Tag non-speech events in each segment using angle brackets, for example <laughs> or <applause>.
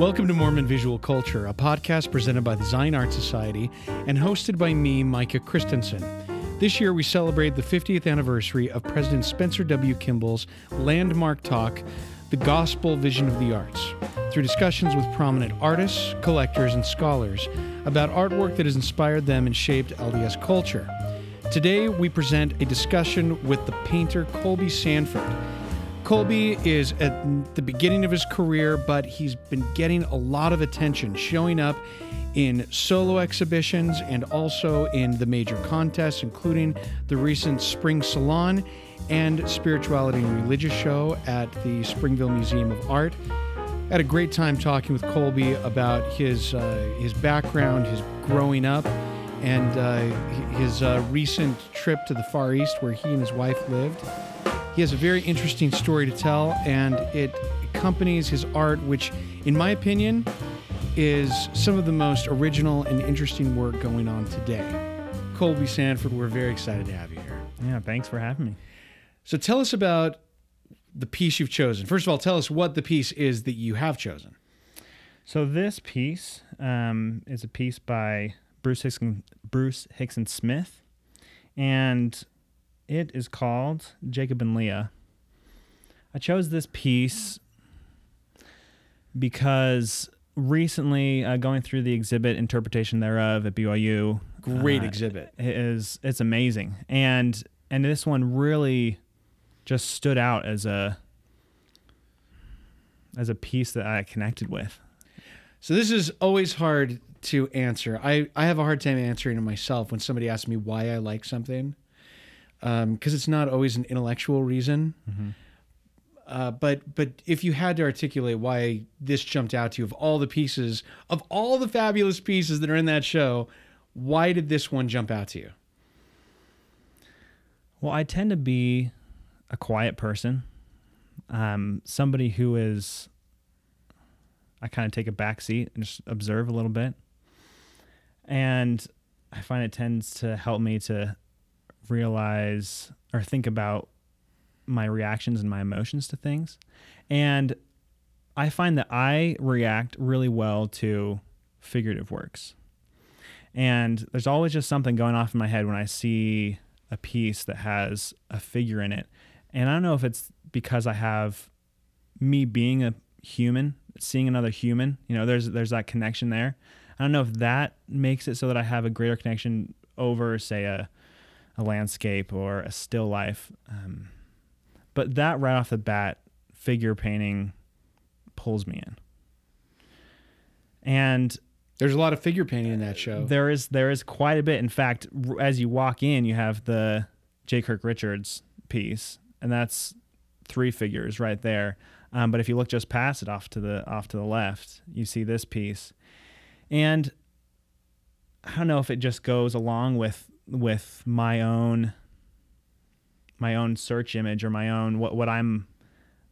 Welcome to Mormon Visual Culture, a podcast presented by the Zion Art Society and hosted by me, Micah Christensen. This year, we celebrate the 50th anniversary of President Spencer W. Kimball's landmark talk, The Gospel Vision of the Arts, through discussions with prominent artists, collectors, and scholars about artwork that has inspired them and shaped LDS culture. Today, we present a discussion with the painter Colby Sanford. Colby is at the beginning of his career, but he's been getting a lot of attention, showing up in solo exhibitions and also in the major contests, including the recent Spring Salon and Spirituality and Religious Show at the Springville Museum of Art. Had a great time talking with Colby about his uh, his background, his growing up, and uh, his uh, recent trip to the Far East, where he and his wife lived. He has a very interesting story to tell, and it accompanies his art, which, in my opinion, is some of the most original and interesting work going on today. Colby Sanford, we're very excited to have you here. Yeah, thanks for having me. So tell us about the piece you've chosen. First of all, tell us what the piece is that you have chosen. So this piece um, is a piece by Bruce Hixson, Bruce Hixson Smith, and it is called Jacob and Leah. I chose this piece because recently, uh, going through the exhibit interpretation thereof at BYU, Great uh, exhibit. it is it's amazing, and and this one really just stood out as a as a piece that I connected with. So this is always hard to answer. I, I have a hard time answering it myself when somebody asks me why I like something, because it's not always an intellectual reason. Uh, but but if you had to articulate why this jumped out to you of all the pieces of all the fabulous pieces that are in that show, why did this one jump out to you? Well, I tend to be a quiet person, um, somebody who is. I kind of take a back seat and just observe a little bit, and I find it tends to help me to realize or think about my reactions and my emotions to things, and I find that I react really well to figurative works. And there's always just something going off in my head when I see a piece that has a figure in it. And I don't know if it's because I have me being a human, seeing another human, you know, there's there's that connection there. I don't know if that makes it so that I have a greater connection over, say, a a landscape or a still life. Um, but that right off the bat, figure painting pulls me in. And There's a lot of figure painting in that show. there is there is quite a bit. In fact, r- as you walk in, you have the J. Kirk Richards piece, and that's three figures right there. Um, but if you look just past it, off to the off to the left, you see this piece, and I don't know if it just goes along with with my own my own search image or my own what what I'm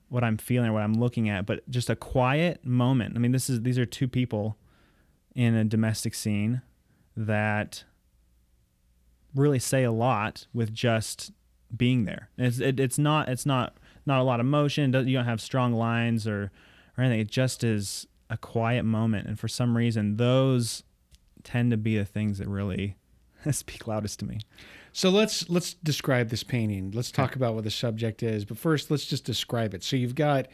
what I'm feeling or what I'm looking at, but just a quiet moment. I mean, this is these are two people in a domestic scene that really say a lot with just being there. It's it, it's not it's not not a lot of motion. You don't have strong lines or or anything. It just is a quiet moment, and for some reason, those tend to be the things that really <laughs> speak loudest to me. So let's let's describe this painting. Let's talk about what the subject is, but first let's just describe it. So you've got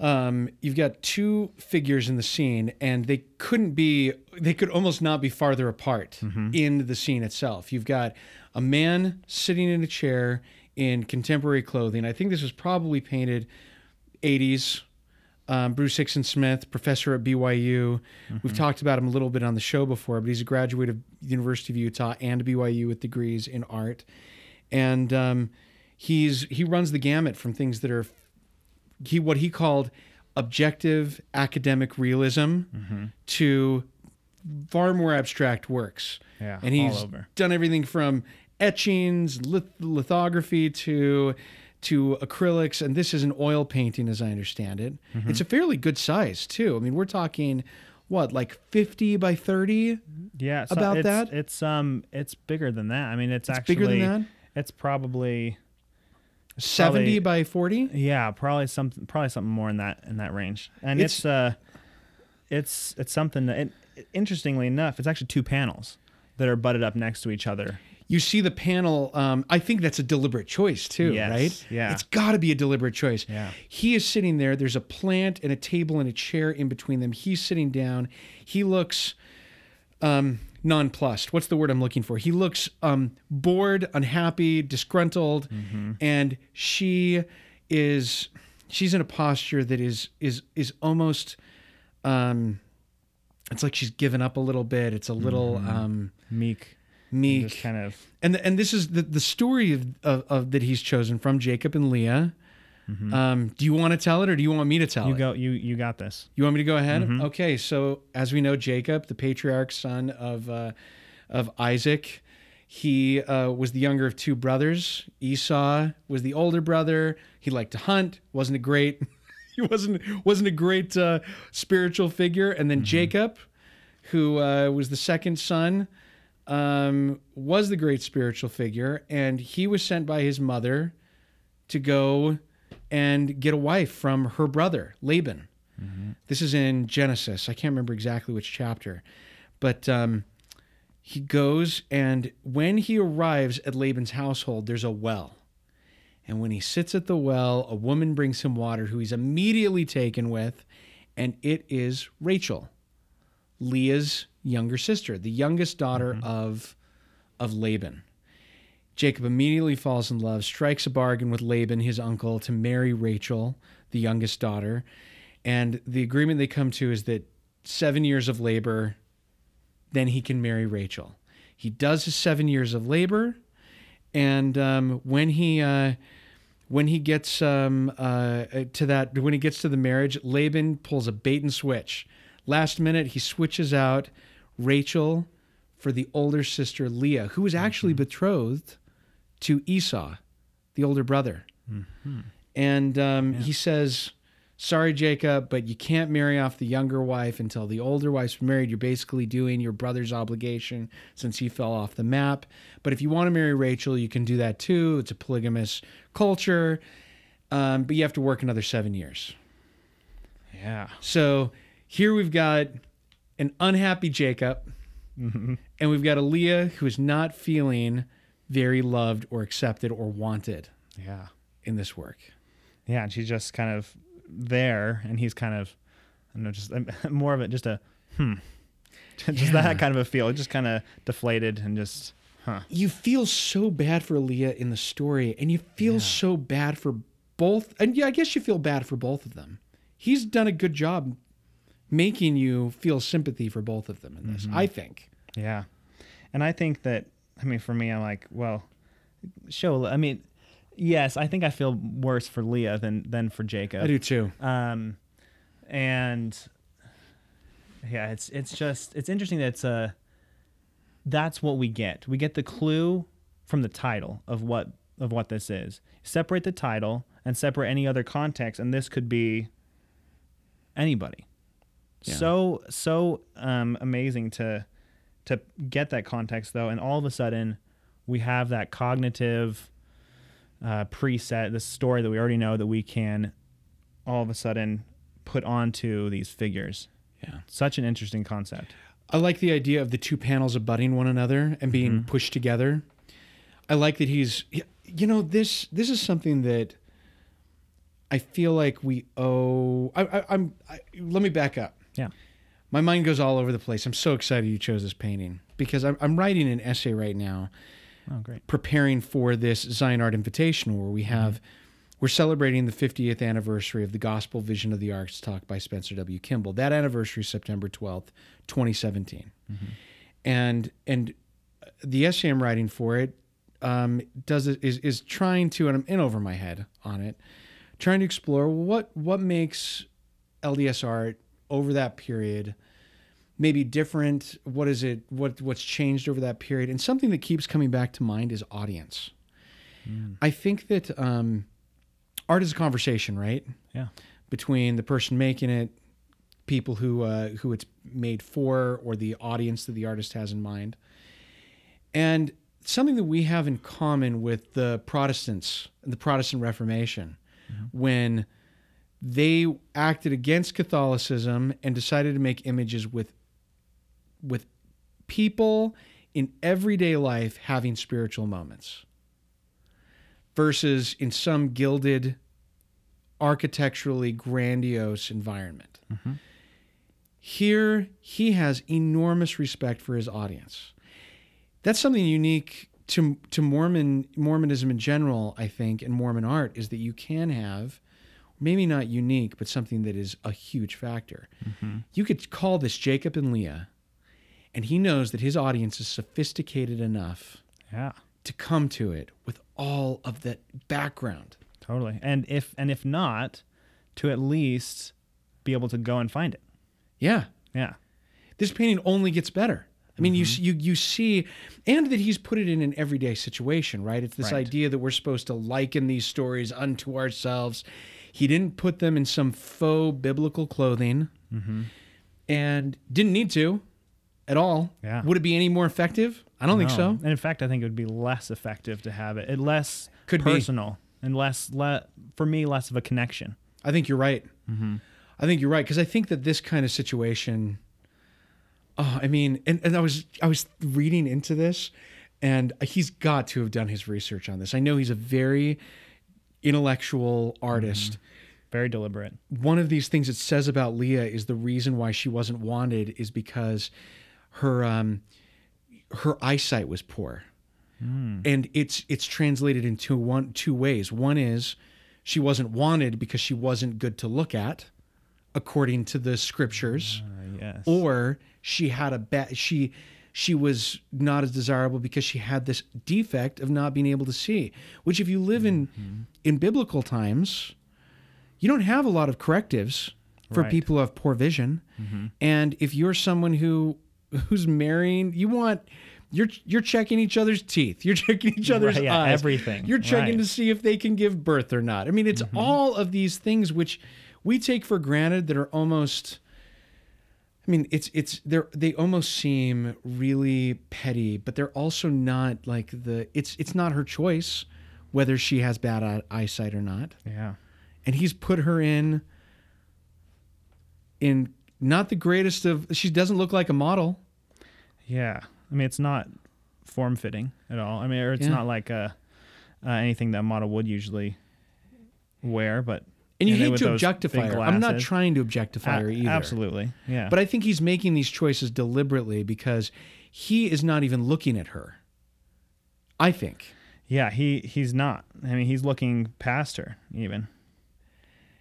um, you've got two figures in the scene, and they couldn't be they could almost not be farther apart in the scene itself. You've got a man sitting in a chair in contemporary clothing. I think this was probably painted 80s. Um, Bruce Hixson Smith, professor at BYU. We've talked about him a little bit on the show before, but he's a graduate of University of Utah and BYU with degrees in art, and um, he's he runs the gamut from things that are he what he called objective academic realism to far more abstract works. Yeah, and he's done everything from etchings, lith- lithography to to acrylics, and this is an oil painting, as I understand it. Mm-hmm. It's a fairly good size too. I mean, we're talking what like fifty by thirty. Yeah, so About it's, that? It's um, it's bigger than that. I mean, it's, It's actually bigger than that? It's probably 70 Probably- by 40 yeah, probably something, probably something more in that in that range. And It's- it's, uh, it's it's something that it, interestingly enough, it's actually two panels that are butted up next to each other. You see the panel. Um, I think that's a deliberate choice too, Yes, right? yeah. it's got to be a deliberate choice. Yeah. He is sitting there. There's a plant and a table and a chair in between them. He's sitting down. He looks um, nonplussed. What's the word I'm looking for? He looks um, bored, unhappy, disgruntled, and she is she's in a posture that is is is almost um, it's like she's given up a little bit. It's a little um, Meek, meek kind of and and this is the the story of, of, of that he's chosen from Jacob and Leah. Um, do you want to tell it or do you want me to tell you it? go you you got this. You want me to go ahead? Okay. So as we know, Jacob, the patriarch son of uh, of Isaac, he uh, was the younger of two brothers. Esau was the older brother. He liked to hunt. wasn't a great. <laughs> he wasn't wasn't a great uh, spiritual figure. And then Jacob, who uh, was the second son, um, was the great spiritual figure, and he was sent by his mother to go and get a wife from her brother Laban. This is in Genesis. I can't remember exactly which chapter, but um, he goes, and when he arrives at Laban's household, there's a well. And when he sits at the well, a woman brings him water who he's immediately taken with, and it is Rachel, Leah's younger sister, the youngest daughter of, of Laban. Jacob immediately falls in love, strikes a bargain with Laban, his uncle, to marry Rachel, the youngest daughter. And the agreement they come to is that seven years of labor, then he can marry Rachel. He does his seven years of labor, and um, when he uh, when he gets um, uh, to that when he gets to the marriage, Laban pulls a bait and switch. Last minute, he switches out Rachel for the older sister Leah, who was actually betrothed to Esau, the older brother. And um, he says, Sorry, Jacob, but you can't marry off the younger wife until the older wife's married. You're basically doing your brother's obligation since he fell off the map. But if you want to marry Rachel, you can do that too. It's a polygamous culture. Um, but you have to work another seven years. Yeah. So here we've got an unhappy Jacob, and we've got a Leah who is not feeling very loved or accepted or wanted Yeah. in this work. Yeah, and she's just kind of there, and he's kind of, I don't know, just <laughs> more of it, just a hmm, <laughs> just Yeah. that kind of a feel, It just kind of deflated and just, huh. You feel so bad for Leah in the story, and you feel so bad for both. And yeah, I guess you feel bad for both of them. He's done a good job making you feel sympathy for both of them in this, I think. Yeah. And I think that, I mean, for me, I'm like, well, show, I mean, yes, I think I feel worse for Leah than, than for Jacob. I do too. Um, and yeah, it's it's just it's interesting that it's a that's what we get. We get the clue from the title of what of what this is. Separate the title and separate any other context, and this could be anybody. Yeah. So so um, amazing to to get that context though, and all of a sudden we have that cognitive uh, preset, this story that we already know that we can all of a sudden put onto these figures. Yeah. Such an interesting concept. I like the idea of the two panels abutting one another and being pushed together. I like that he's you know this this is something that I feel like we owe I, I I'm I, let me back up. Yeah. My mind goes all over the place. I'm so excited you chose this painting because I'm, I'm writing an essay right now Oh, great. preparing for this Zion Art Invitational where we have we're celebrating the 50th anniversary of the Gospel Vision of the Arts talk by Spencer W. Kimball. That anniversary is September 12th, 2017. And and the essay I'm writing for it um, does it is is trying to and I'm in over my head on it, trying to explore what what makes LDS art over that period maybe different what is it what what's changed over that period? And something that keeps coming back to mind is audience. I think that um, art is a conversation right? Yeah. between the person making it people who uh, who it's made for or the audience that the artist has in mind. And something that we have in common with the protestants the protestant reformation when they acted against Catholicism and decided to make images with with people in everyday life having spiritual moments versus in some gilded architecturally grandiose environment. Mm-hmm. Here he has enormous respect for his audience. That's something unique to to Mormon Mormonism in general, I think, and Mormon art is that you can have maybe not unique, but something that is a huge factor. Mm-hmm. You could call this Jacob and Leah, and he knows that his audience is sophisticated enough Yeah. to come to it with all of that background. Totally. And if and if not, to at least be able to go and find it. Yeah. Yeah. this painting only gets better. I mean, you mm-hmm. you you see, and that he's put it in an everyday situation, right? It's this Right. idea that we're supposed to liken these stories unto ourselves. He didn't put them in some faux biblical clothing, mm-hmm. and didn't need to at all. Yeah. Would it be any more effective? I don't think so. And in fact, I think it would be less effective to have it, it less Could be. personal and less le- for me less of a connection. I think you're right. Mm-hmm. I think you're right because I think that this kind of situation. Oh, I mean, and, and I was I was reading into this, and he's got to have done his research on this. I know he's a very intellectual artist. Very deliberate. One of these things it says about Leah is the reason why she wasn't wanted is because her um, her eyesight was poor and it's it's translated into one two ways. One is she wasn't wanted because she wasn't good to look at, according to the scriptures, Uh, yes. or she had a bad she she was not as desirable because she had this defect of not being able to see. Which, if you live in mm-hmm. in biblical times, you don't have a lot of correctives for Right. people who have poor vision, mm-hmm. and if you're someone who who's marrying, you want. You're, you're checking each other's teeth. You're checking each other's Right, yeah, eyes. everything. You're checking Right. to see if they can give birth or not. I mean, it's mm-hmm. all of these things which we take for granted that are almost I mean, it's it's they're they almost seem really petty, but they're also not like the it's it's not her choice whether she has bad eyesight or not. yeah. And he's put her in in not the greatest of she doesn't look like a model. Yeah. I mean, it's not form fitting at all. I mean, or it's Yeah. not like a, uh, anything that a model would usually wear, but And you then hate to objectify her. I'm not trying to objectify A- her either. Absolutely. Yeah. But I think he's making these choices deliberately because he is not even looking at her. I think. Yeah, he he's not. I mean, he's looking past her even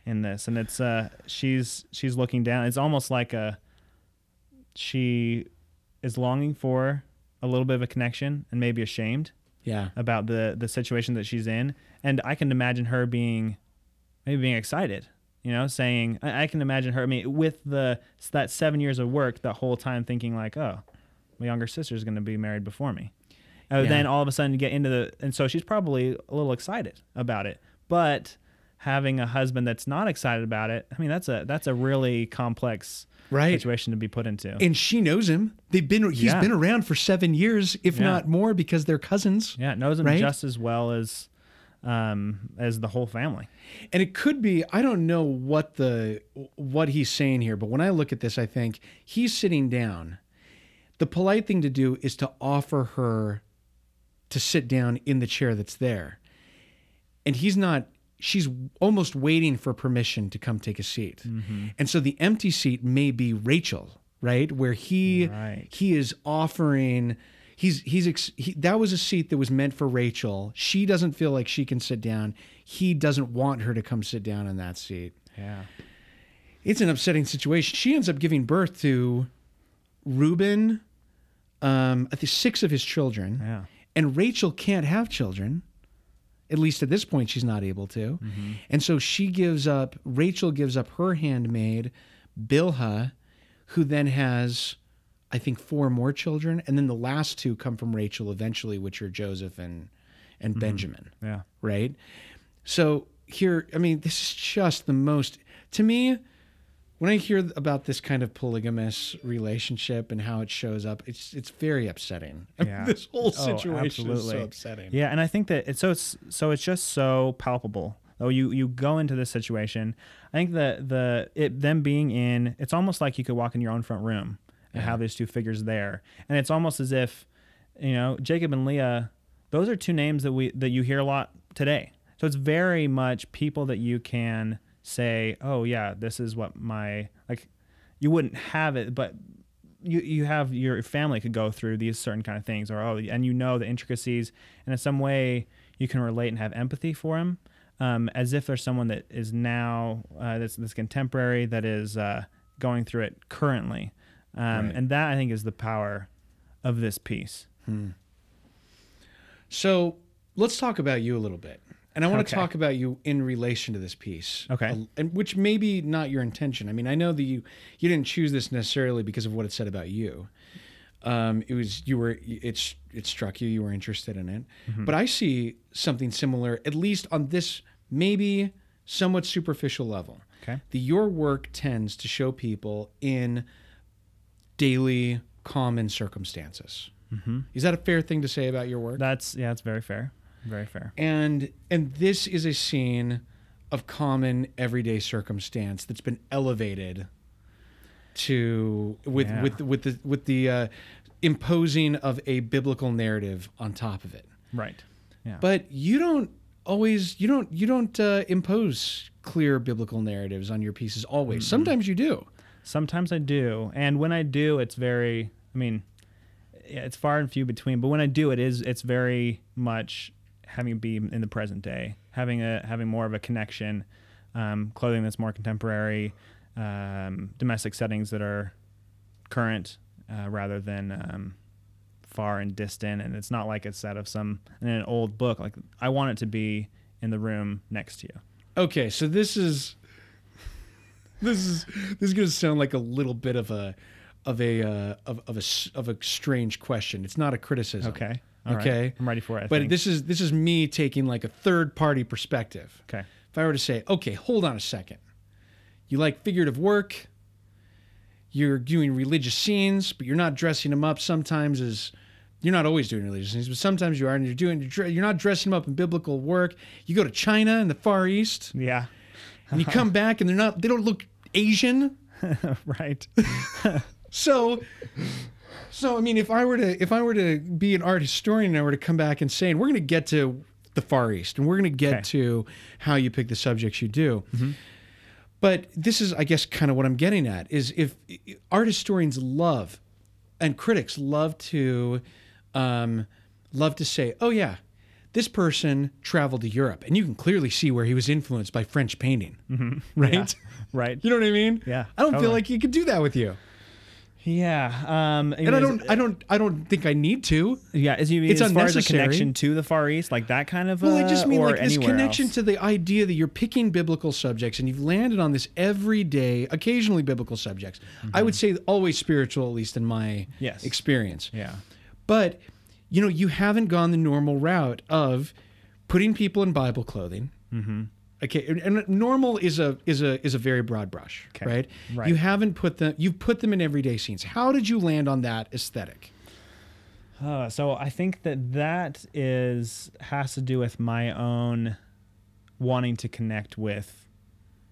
in this, and it's uh she's she's looking down. It's almost like a she is longing for a little bit of a connection and maybe ashamed Yeah. about the the situation that she's in, and I can imagine her being maybe being excited. You know, saying I, I can imagine her. I mean, with the that seven years of work, the whole time thinking like, oh, my younger sister's going to be married before me. And Yeah. then all of a sudden get into the, and so she's probably a little excited about it. But having a husband that's not excited about it, I mean, that's a that's a really complex Right. situation to be put into. And she knows him. They've been he's Yeah. been around for 7 years if Yeah. not more because they're cousins. yeah, knows him Right? just as well as um as the whole family. And it could be I don't know what the what he's saying here, but when I look at this I think he's sitting down. The polite thing to do is to offer her to sit down in the chair that's there. And he's not she's almost waiting for permission to come take a seat. And so the empty seat may be Rachel, right? Where he Right. he is offering he's he's ex, he, that was a seat that was meant for Rachel. She doesn't feel like she can sit down. He doesn't want her to come sit down in that seat. Yeah. It's an upsetting situation. She ends up giving birth to Reuben, um, I think six of his children, Yeah. and Rachel can't have children. At least at this point, she's not able to, and so she gives up. Rachel gives up her handmaid, Bilhah, who then has, I think, four more children, and then the last two come from Rachel eventually, which are Joseph and and mm-hmm. Benjamin Yeah. right? So here, I mean, this is just the most to me. When I hear about this kind of polygamous relationship and how it shows up, it's it's very upsetting. I <laughs> mean, Yeah. this whole Oh, situation is so absolutely. upsetting. Yeah, and I think that it's so it's so it's just so palpable. though you you go into this situation i think the the it them being in it's almost like you could walk in your own front room and Yeah. have these two figures there. And it's almost as if you know jacob and leah those are two names that we that you hear a lot today. So it's very much people that you can say oh yeah this is what my like you wouldn't have it but you you have your family could go through these certain kind of things or oh and you know the intricacies and in some way you can relate and have empathy for him um, as if there's someone that is now uh, that's, that's contemporary that is uh, going through it currently um, Right. and that i think is the power of this piece So let's talk about you a little bit. And I want to talk about you in relation to this piece. Okay. And which may be not your intention. I mean, I know that you you didn't choose this necessarily because of what it said about you. Um, it was you were it's it struck you you were interested in it. But I see something similar at least on this maybe somewhat superficial level. Okay. The your work tends to show people in daily common circumstances. Is that a fair thing to say about your work? that's yeah it's very fair. Very fair. And and this is a scene of common everyday circumstance that's been elevated to with Yeah. with with the with the uh, imposing of a biblical narrative on top of it. Right. Yeah. But you don't always you don't you don't uh, impose clear biblical narratives on your pieces always. Sometimes you do Sometimes I do, and when I do, it's very. I mean, it's far and few between. But when I do, it is. It's very much having be in the present day, having a having more of a connection, um, clothing that's more contemporary, um, domestic settings that are current uh, rather than um, far and distant. And it's not like it's out of some in an old book. Like I want it to be in the room next to you. Okay, so this is this is this is going to sound like a little bit of a of a uh, of of a of a strange question. It's not a criticism. Okay. All right. Okay. I'm ready for it. I But think. this is this is me taking like a third party perspective. okay. If I were to say, okay, hold on a second. You like figurative work. You're doing religious scenes, but you're not dressing them up sometimes as you're not always doing religious scenes, but sometimes you are, and you're doing you're, you're not dressing them up in biblical work. You go to China and the Far East, Yeah. and you come <laughs> back and they're not they don't look Asian. <laughs> right. So so I mean if I were to if I were to be an art historian and I were to come back and say and we're going to get to the Far East and we're going to get Okay. to how you pick the subjects you do. But this is I guess kind of what I'm getting at is if art historians love and critics love to um, love to say, "Oh yeah, this person traveled to Europe," and you can clearly see where he was influenced by French painting, <laughs> right? Yeah. Right. You know what I mean? Yeah, I don't feel like you could do that with you, Yeah. Um, and I don't, I don't, I don't think I need to. Yeah. Is you mean It's as far as a connection to the Far East, like that kind of? Well, I uh, just mean like this connection else? to the idea that you're picking biblical subjects and you've landed on this everyday, occasionally biblical subjects. I would say always spiritual, at least in my Mm-hmm. Yes. experience. Yeah. But you know, you haven't gone the normal route of putting people in Bible clothing. Mm-hmm. Okay, and- normal is a is a is a very broad brush, Okay. right? Right. You haven't put them. You've put them in everyday scenes. How did you land on that aesthetic? Uh, so I think that that is has to do with my own wanting to connect with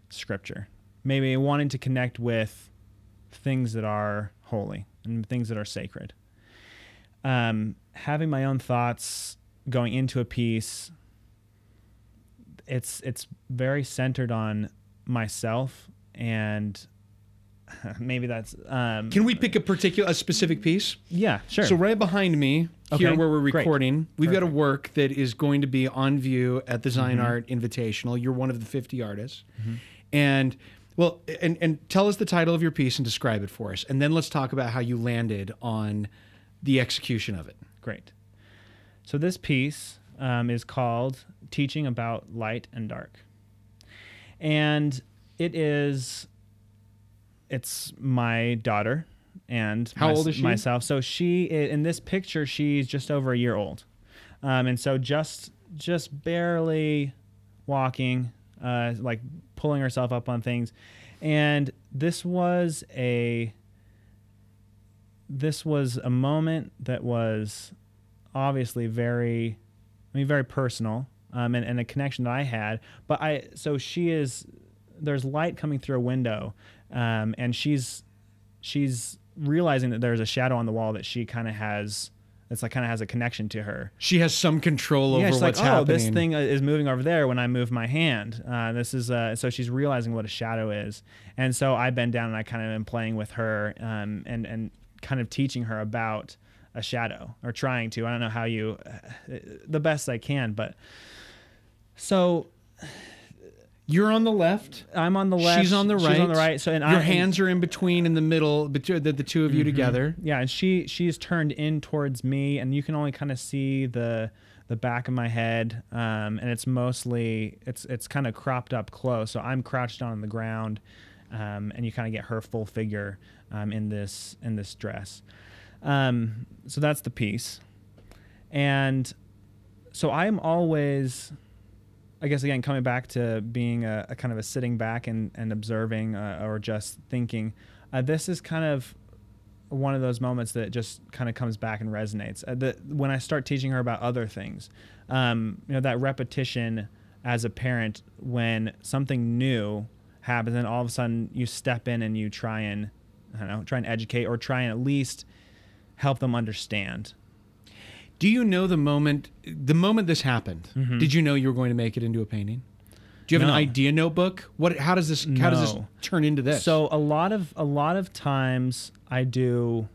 Scripture, maybe wanting to connect with things that are holy and things that are sacred. Um, having my own thoughts going into a piece, it's it's very centered on myself and <laughs> maybe that's um, Can we pick a particular, a specific piece? yeah sure So right behind me, here Okay, where we're great. recording, we've got a work that is going to be on view at the Mm-hmm. Zion Art Invitational. You're one of the 50 artists, and well, and and tell us the title of your piece and describe it for us, and then let's talk about how you landed on the execution of it. Great. So this piece um, is called "Teaching About Light and Dark," and it is it's my daughter and How mys- old is she? myself. So she in this picture she's just over a year old, um, and so just just barely walking, uh, like pulling herself up on things, and this was a this was a moment that was obviously very I mean very personal um, and, and a connection that I had. But I so she is there's light coming through a window, um, and she's she's realizing that there's a shadow on the wall that she kind of has. It's like kind of has a connection to her. She has some control over Yeah, she's what's like, oh, happening. this thing uh, is moving over there when I move my hand. Uh, this is uh, so she's realizing what a shadow is, and so I bend down and I kind of am playing with her um, and and kind of teaching her about a shadow or trying to. I don't know how you, uh, the best I can, but so You're on the left. I'm on the left. She's on the right. She's on the right. So and your I, hands are in between, in the middle, between the, the two of you together. Yeah, and she she's turned in towards me, and you can only kind of see the the back of my head, um, and it's mostly it's it's kind of cropped up close. So I'm crouched down on the ground, um, and you kind of get her full figure um, in this in this dress. Um, so that's the piece, and so I'm always. I guess again, coming back to being a, a kind of a sitting back and, and observing uh, or just thinking, uh, this is kind of one of those moments that just kind of comes back and resonates. Uh, the, when I start teaching her about other things, um, you know, that repetition as a parent when something new happens, and all of a sudden you step in and you try and, I don't know, try and educate or try and at least help them understand. Do you know the moment the moment this happened? Did you know you were going to make it into a painting? Do you have Mm-hmm. No. an idea notebook? What? How does this? How does this turn into this? So a lot of a lot of times I do.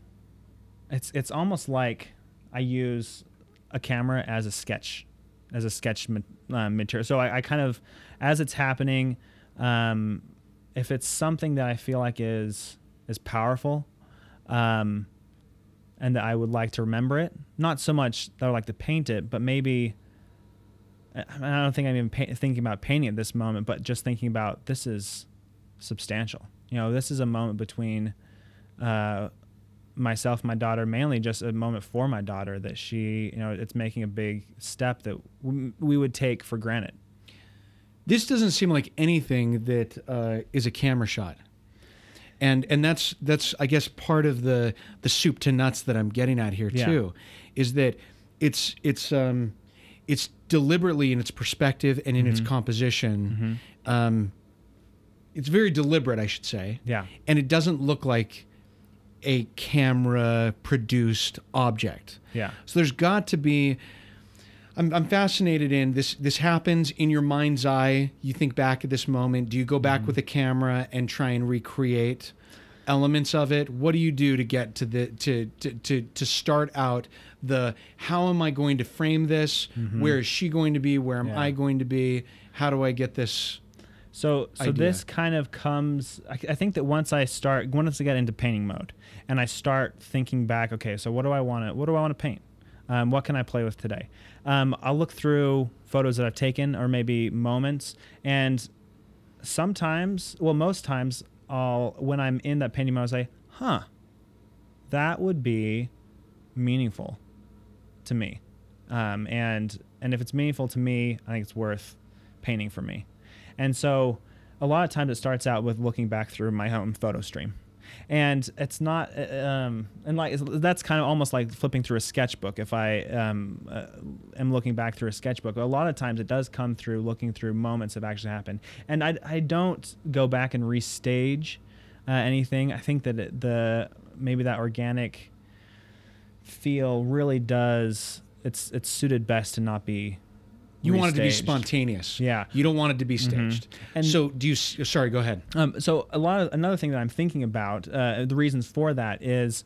It's it's almost like I use a camera as a sketch, as a sketch uh, material. So I, I kind of, as it's happening, um, if it's something that I feel like is is powerful, um, and that I would like to remember it, not so much that I would like to paint it, but maybe. I don't think I'm even pa- thinking about painting at this moment, but just thinking about this is substantial. You know, this is a moment between uh, myself, my daughter, mainly just a moment for my daughter that she, you know, it's making a big step that we would take for granted. This doesn't seem like anything that uh, is a camera shot. And and that's that's I guess part of the the soup to nuts that I'm getting at here Yeah. too, is that it's it's um it's deliberately in its perspective and in its Mm-hmm. composition. Um, it's very deliberate, I should say. Yeah. and it doesn't look like a camera produced object. Yeah. So there's got to be. I'm, I'm fascinated in this. This happens in your mind's eye. You think back at this moment. Do you go back mm-hmm. with a camera and try and recreate elements of it? What do you do to get to the to to to, to start out the how am I going to frame this? Mm-hmm. Where is she going to be? Where am Yeah. I going to be? How do I get this? So, so idea. this kind of comes. I, I think that once I start, once I get into painting mode, and I start thinking back, okay, so what do I want to, what do I want to paint? Um, what can I play with today? Um, I'll look through photos that I've taken, or maybe moments, and sometimes, well, most times, I'll when I'm in that painting mode, I'll say, "Huh, that would be meaningful to me," um, and and if it's meaningful to me, I think it's worth painting for me. And so a lot of times it starts out with looking back through my own photo stream. And it's not, uh, um, and like that's kind of almost like flipping through a sketchbook. If I um, uh, am looking back through a sketchbook, a lot of times it does come through looking through moments that actually happened. And I, I don't go back and restage uh, anything. I think that it, the maybe that organic feel really does. It's it's suited best to not be. You want it to be spontaneous. Yeah. You don't want it to be staged. And- so do you? Sorry, go ahead. Um, so a lot of another thing that I'm thinking about, uh, the reasons for that is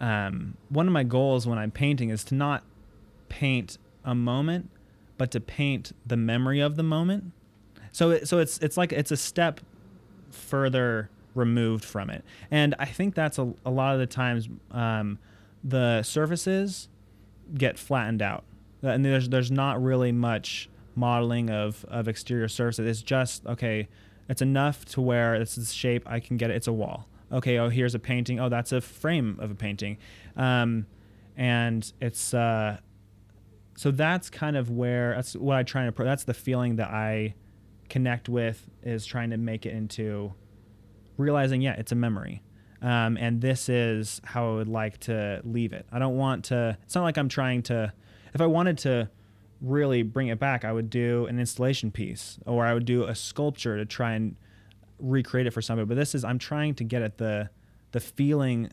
um, one of my goals when I'm painting is to not paint a moment, but to paint the memory of the moment. So it, so it's it's like it's a step further removed from it, and I think that's a, a lot of the times um, the surfaces get flattened out, and there's there's not really much modeling of of exterior surfaces. It's just okay. It's enough to where it's the shape I can get it. It's a wall. Okay. Oh, here's a painting. Oh, that's a frame of a painting, um, and it's uh, so that's kind of where that's what I try to. pro- That's the feeling that I connect with is trying to make it into realizing, yeah, it's a memory. Um, and this is how I would like to leave it. I don't want to, it's not like I'm trying to, if I wanted to really bring it back, I would do an installation piece or I would do a sculpture to try and recreate it for somebody. But this is I'm trying to get at the the feeling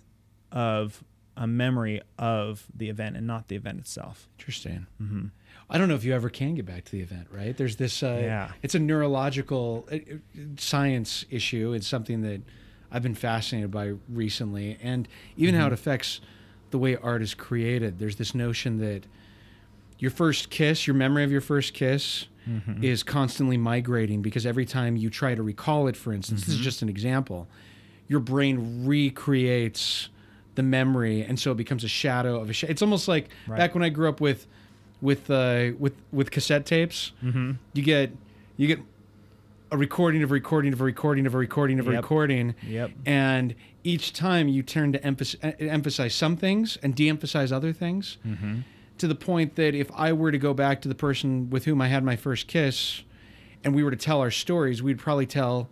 of a memory of the event and not the event itself. Interesting. Mm-hmm. I don't know if you ever can get back to the event, right? There's this. Uh, Yeah. It's a neurological uh, uh, science issue. It's something that I've been fascinated by recently, and even how it affects the way art is created. There's this notion that your first kiss, your memory of your first kiss, is constantly migrating because every time you try to recall it, for instance, this is just an example, your brain recreates the memory, and so it becomes a shadow of a. Sh- it's almost like Right. back when I grew up with, with uh, with with cassette tapes. Mm-hmm. You get you get a recording of a recording of a recording of a recording of a Yep. recording, Yep. and each time you turn to emphasize, emphasize some things and de-emphasize other things Mm-hmm. To the point that if I were to go back to the person with whom I had my first kiss and we were to tell our stories, we'd probably tell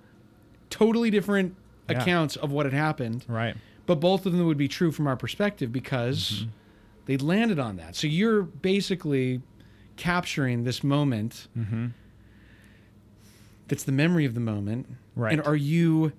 totally different Yeah. accounts of what had happened, Right. but both of them would be true from our perspective because they landed on that. So you're basically capturing this moment Mm-hmm. that's the memory of the moment. Right. And are you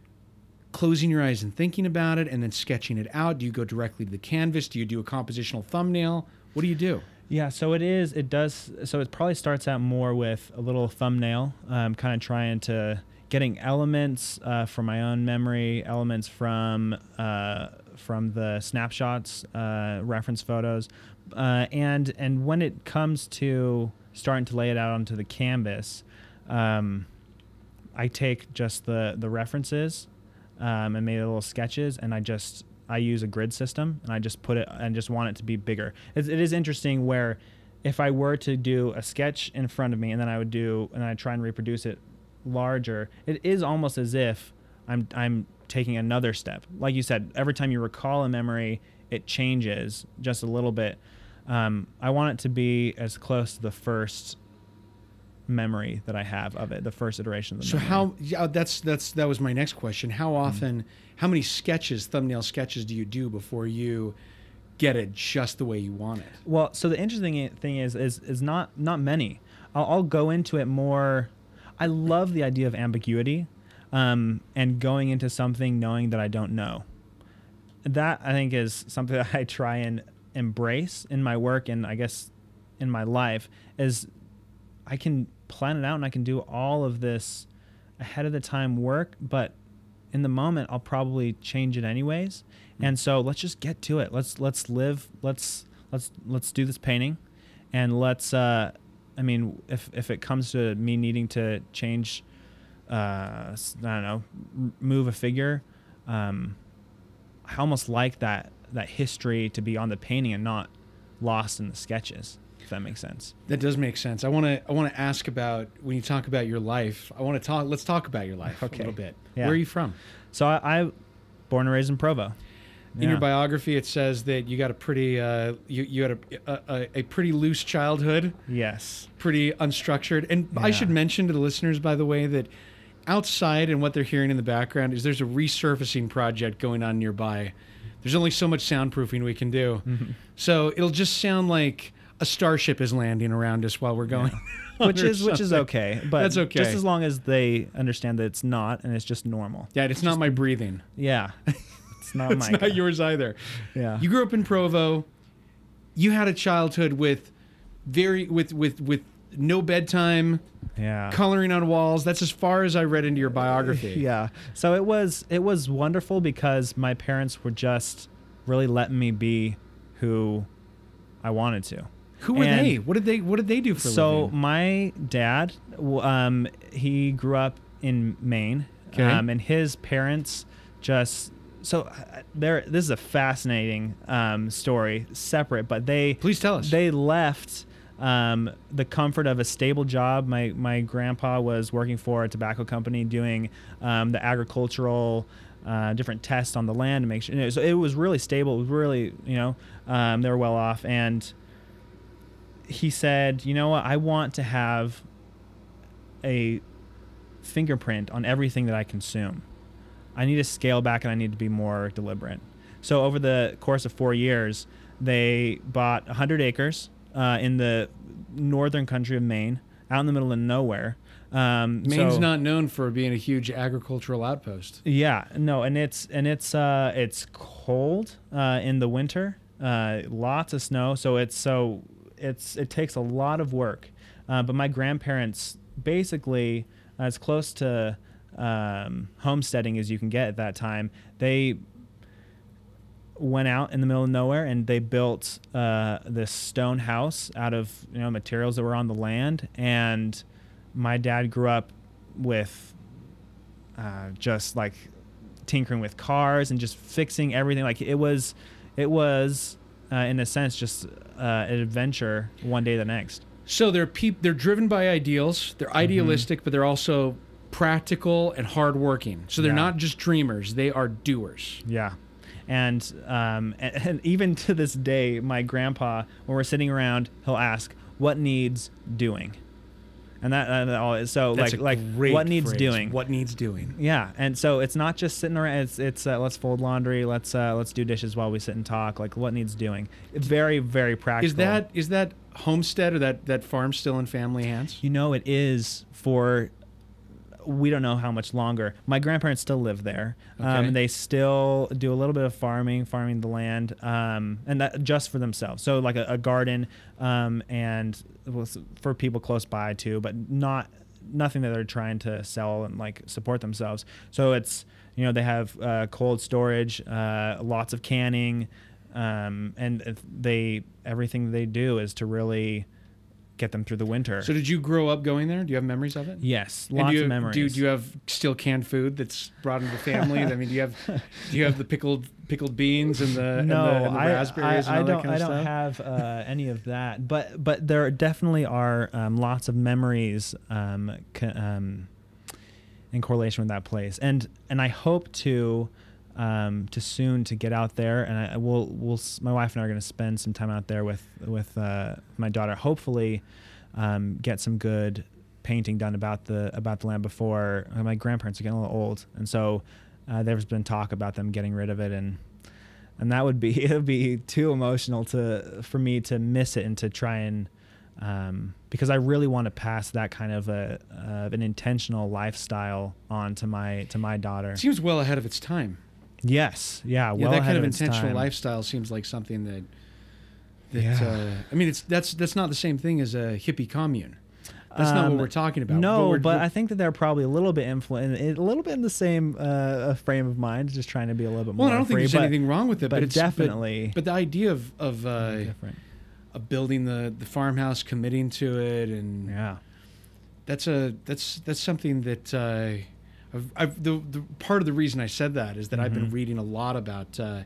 closing your eyes and thinking about it and then sketching it out? Do you go directly to the canvas? Do you do a compositional thumbnail? What do you do? Yeah, so it is. It does. So it probably starts out more with a little thumbnail, um, kind of trying to getting elements uh, from my own memory, elements from uh, from the snapshots, uh, reference photos, uh, and and when it comes to starting to lay it out onto the canvas, um, I take just the the references um, and made little sketches, and I just I use a grid system, and I just put it and just want it to be bigger. It's, it is interesting where if I were to do a sketch in front of me, and then I would do and I try and reproduce it larger, it is almost as if I'm I'm taking another step. Like you said, every time you recall a memory, it changes just a little bit. Um, I want it to be as close to the first memory that I have of it, the first iteration of the So memory. how yeah, that's that's that was my next question. How Mm-hmm. often how many sketches, thumbnail sketches do you do before you get it just the way you want it? Well, so the interesting thing is, is, is not not many. I'll, I'll go into it more. I love the idea of ambiguity, um, and going into something knowing that I don't know. That I think is something <laughs> that I try and embrace in my work and I guess in my life is I can plan it out and I can do all of this ahead of the time work, but in the moment I'll probably change it anyways. And so let's just get to it. Let's let's live. Let's let's let's do this painting, and let's. Uh, I mean, if if it comes to me needing to change, uh, I don't know, move a figure, um, I almost like that that history to be on the painting and not lost in the sketches. If that makes sense. That does make sense. I want to I want to ask about when you talk about your life. I want to talk. Let's talk about your life Okay. a little bit. Yeah. Where are you from? So I, I born and raised in Provo. In your biography, it says that you got a pretty uh, you you had a, a a- pretty loose childhood, Yes. pretty unstructured. And I should mention to the listeners, by the way, that outside and what they're hearing in the background is there's a resurfacing project going on nearby. There's only so much soundproofing we can do, Mm-hmm. so it'll just sound like a starship is landing around us while we're going. <laughs> which <laughs> or is which is okay. But That's okay. Just as long as they understand that it's not and it's just normal. Yeah, it's not my breathing. Yeah. <laughs> It's not It's not yours either. Yeah. You grew up in Provo. You had a childhood with very with with with no bedtime, yeah. coloring on walls. That's as far as I read into your biography. Yeah. So it was it was wonderful because my parents were just really letting me be who I wanted to. Who were And they? What did they What did they do for a So living? my dad, um, he grew up in Maine, Okay. um, and his parents just so uh, there. This is a fascinating um, story, separate, but they Please tell us. they left um, the comfort of a stable job. My my grandpa was working for a tobacco company doing um, the agricultural. Uh, different tests on the land to make sure. You know, so it was really stable. It was really, you know, um, they were well off. And he said, "You know what? I want to have a fingerprint on everything that I consume. I need to scale back and I need to be more deliberate." So over the course of four years, they bought 100 acres uh, in the northern country of Maine, out in the middle of nowhere. Um, Maine's so- not known for being a huge agricultural outpost. Yeah, no, and it's and it's uh, it's cold uh, in the winter. Uh, lots of snow, so it's so it's it takes a lot of work. Uh, but my grandparents basically as close to um, homesteading as you can get at that time. They went out in the middle of nowhere and they built uh, this stone house out of you know materials that were on the land. And my dad grew up with uh, just like tinkering with cars and just fixing everything. Like it was, it was uh, in a sense just uh, an adventure one day the next. So they're peop- they're driven by ideals. Mm-hmm. They're idealistic, but they're also practical and hardworking. So they're Yeah. not just dreamers; they are doers. Yeah. And, um, and, <laughs> and even to this day, my grandpa, when we're sitting around, he'll ask, "What needs doing?" And that, that all is so That's like like what needs phrase. doing. What needs doing. Yeah, and so it's not just sitting around. It's it's uh, let's fold laundry, let's uh, let's do dishes while we sit and talk. Like what needs doing. Very very practical. Is that is that homestead or that that farm still in family hands? You know, it is for we don't know how much longer. My grandparents still live there. Okay. Um, they still do a little bit of farming, farming the land, um, and that just for themselves. So like a, a garden, um, and for people close by too, but not nothing that they're trying to sell and like support themselves. So it's you know they have uh, cold storage, uh, lots of canning, um, and they everything they do is to really get them through the winter. So did you grow up going there? Do you have memories of it? Yes, lots do you, of memories. Do, do you have still canned food that's brought into the family? I mean, do you have do you have the pickled pickled beans and the no, and the, and the I, raspberries I, and all I don't. kind I don't stuff? have uh, any of that. But but there definitely are um, lots of memories um, co- um, in correlation with that place, and and I hope to. Um, to soon to get out there, and I will. We'll, my wife and I are going to spend some time out there with with uh, my daughter. Hopefully, um, get some good painting done about the about the land before uh, my grandparents are getting a little old, and so uh, there's been talk about them getting rid of it, and and that would be <laughs> it would be too emotional to for me to miss it and to try and um, because I really want to pass that kind of a uh, an intentional lifestyle on to my to my daughter. Seems well ahead of its time. Yes, yeah, well yeah, that kind of intentional time. lifestyle seems like something that that Yeah. uh, I mean, it's that's that's not the same thing as a hippie commune. That's not Um, what we're talking about. No, we're- but we're- I think that they're probably a little bit influ- a little bit in the same uh, frame of mind, just trying to be a little bit well, more I don't think there's but, anything wrong with it, but, but it's definitely But, the idea of of uh, of building the the farmhouse, committing to it, and Yeah. that's a that's that's something that uh, I've, I've the, the part of the reason I said that is that I've been Mhm. reading a lot about uh,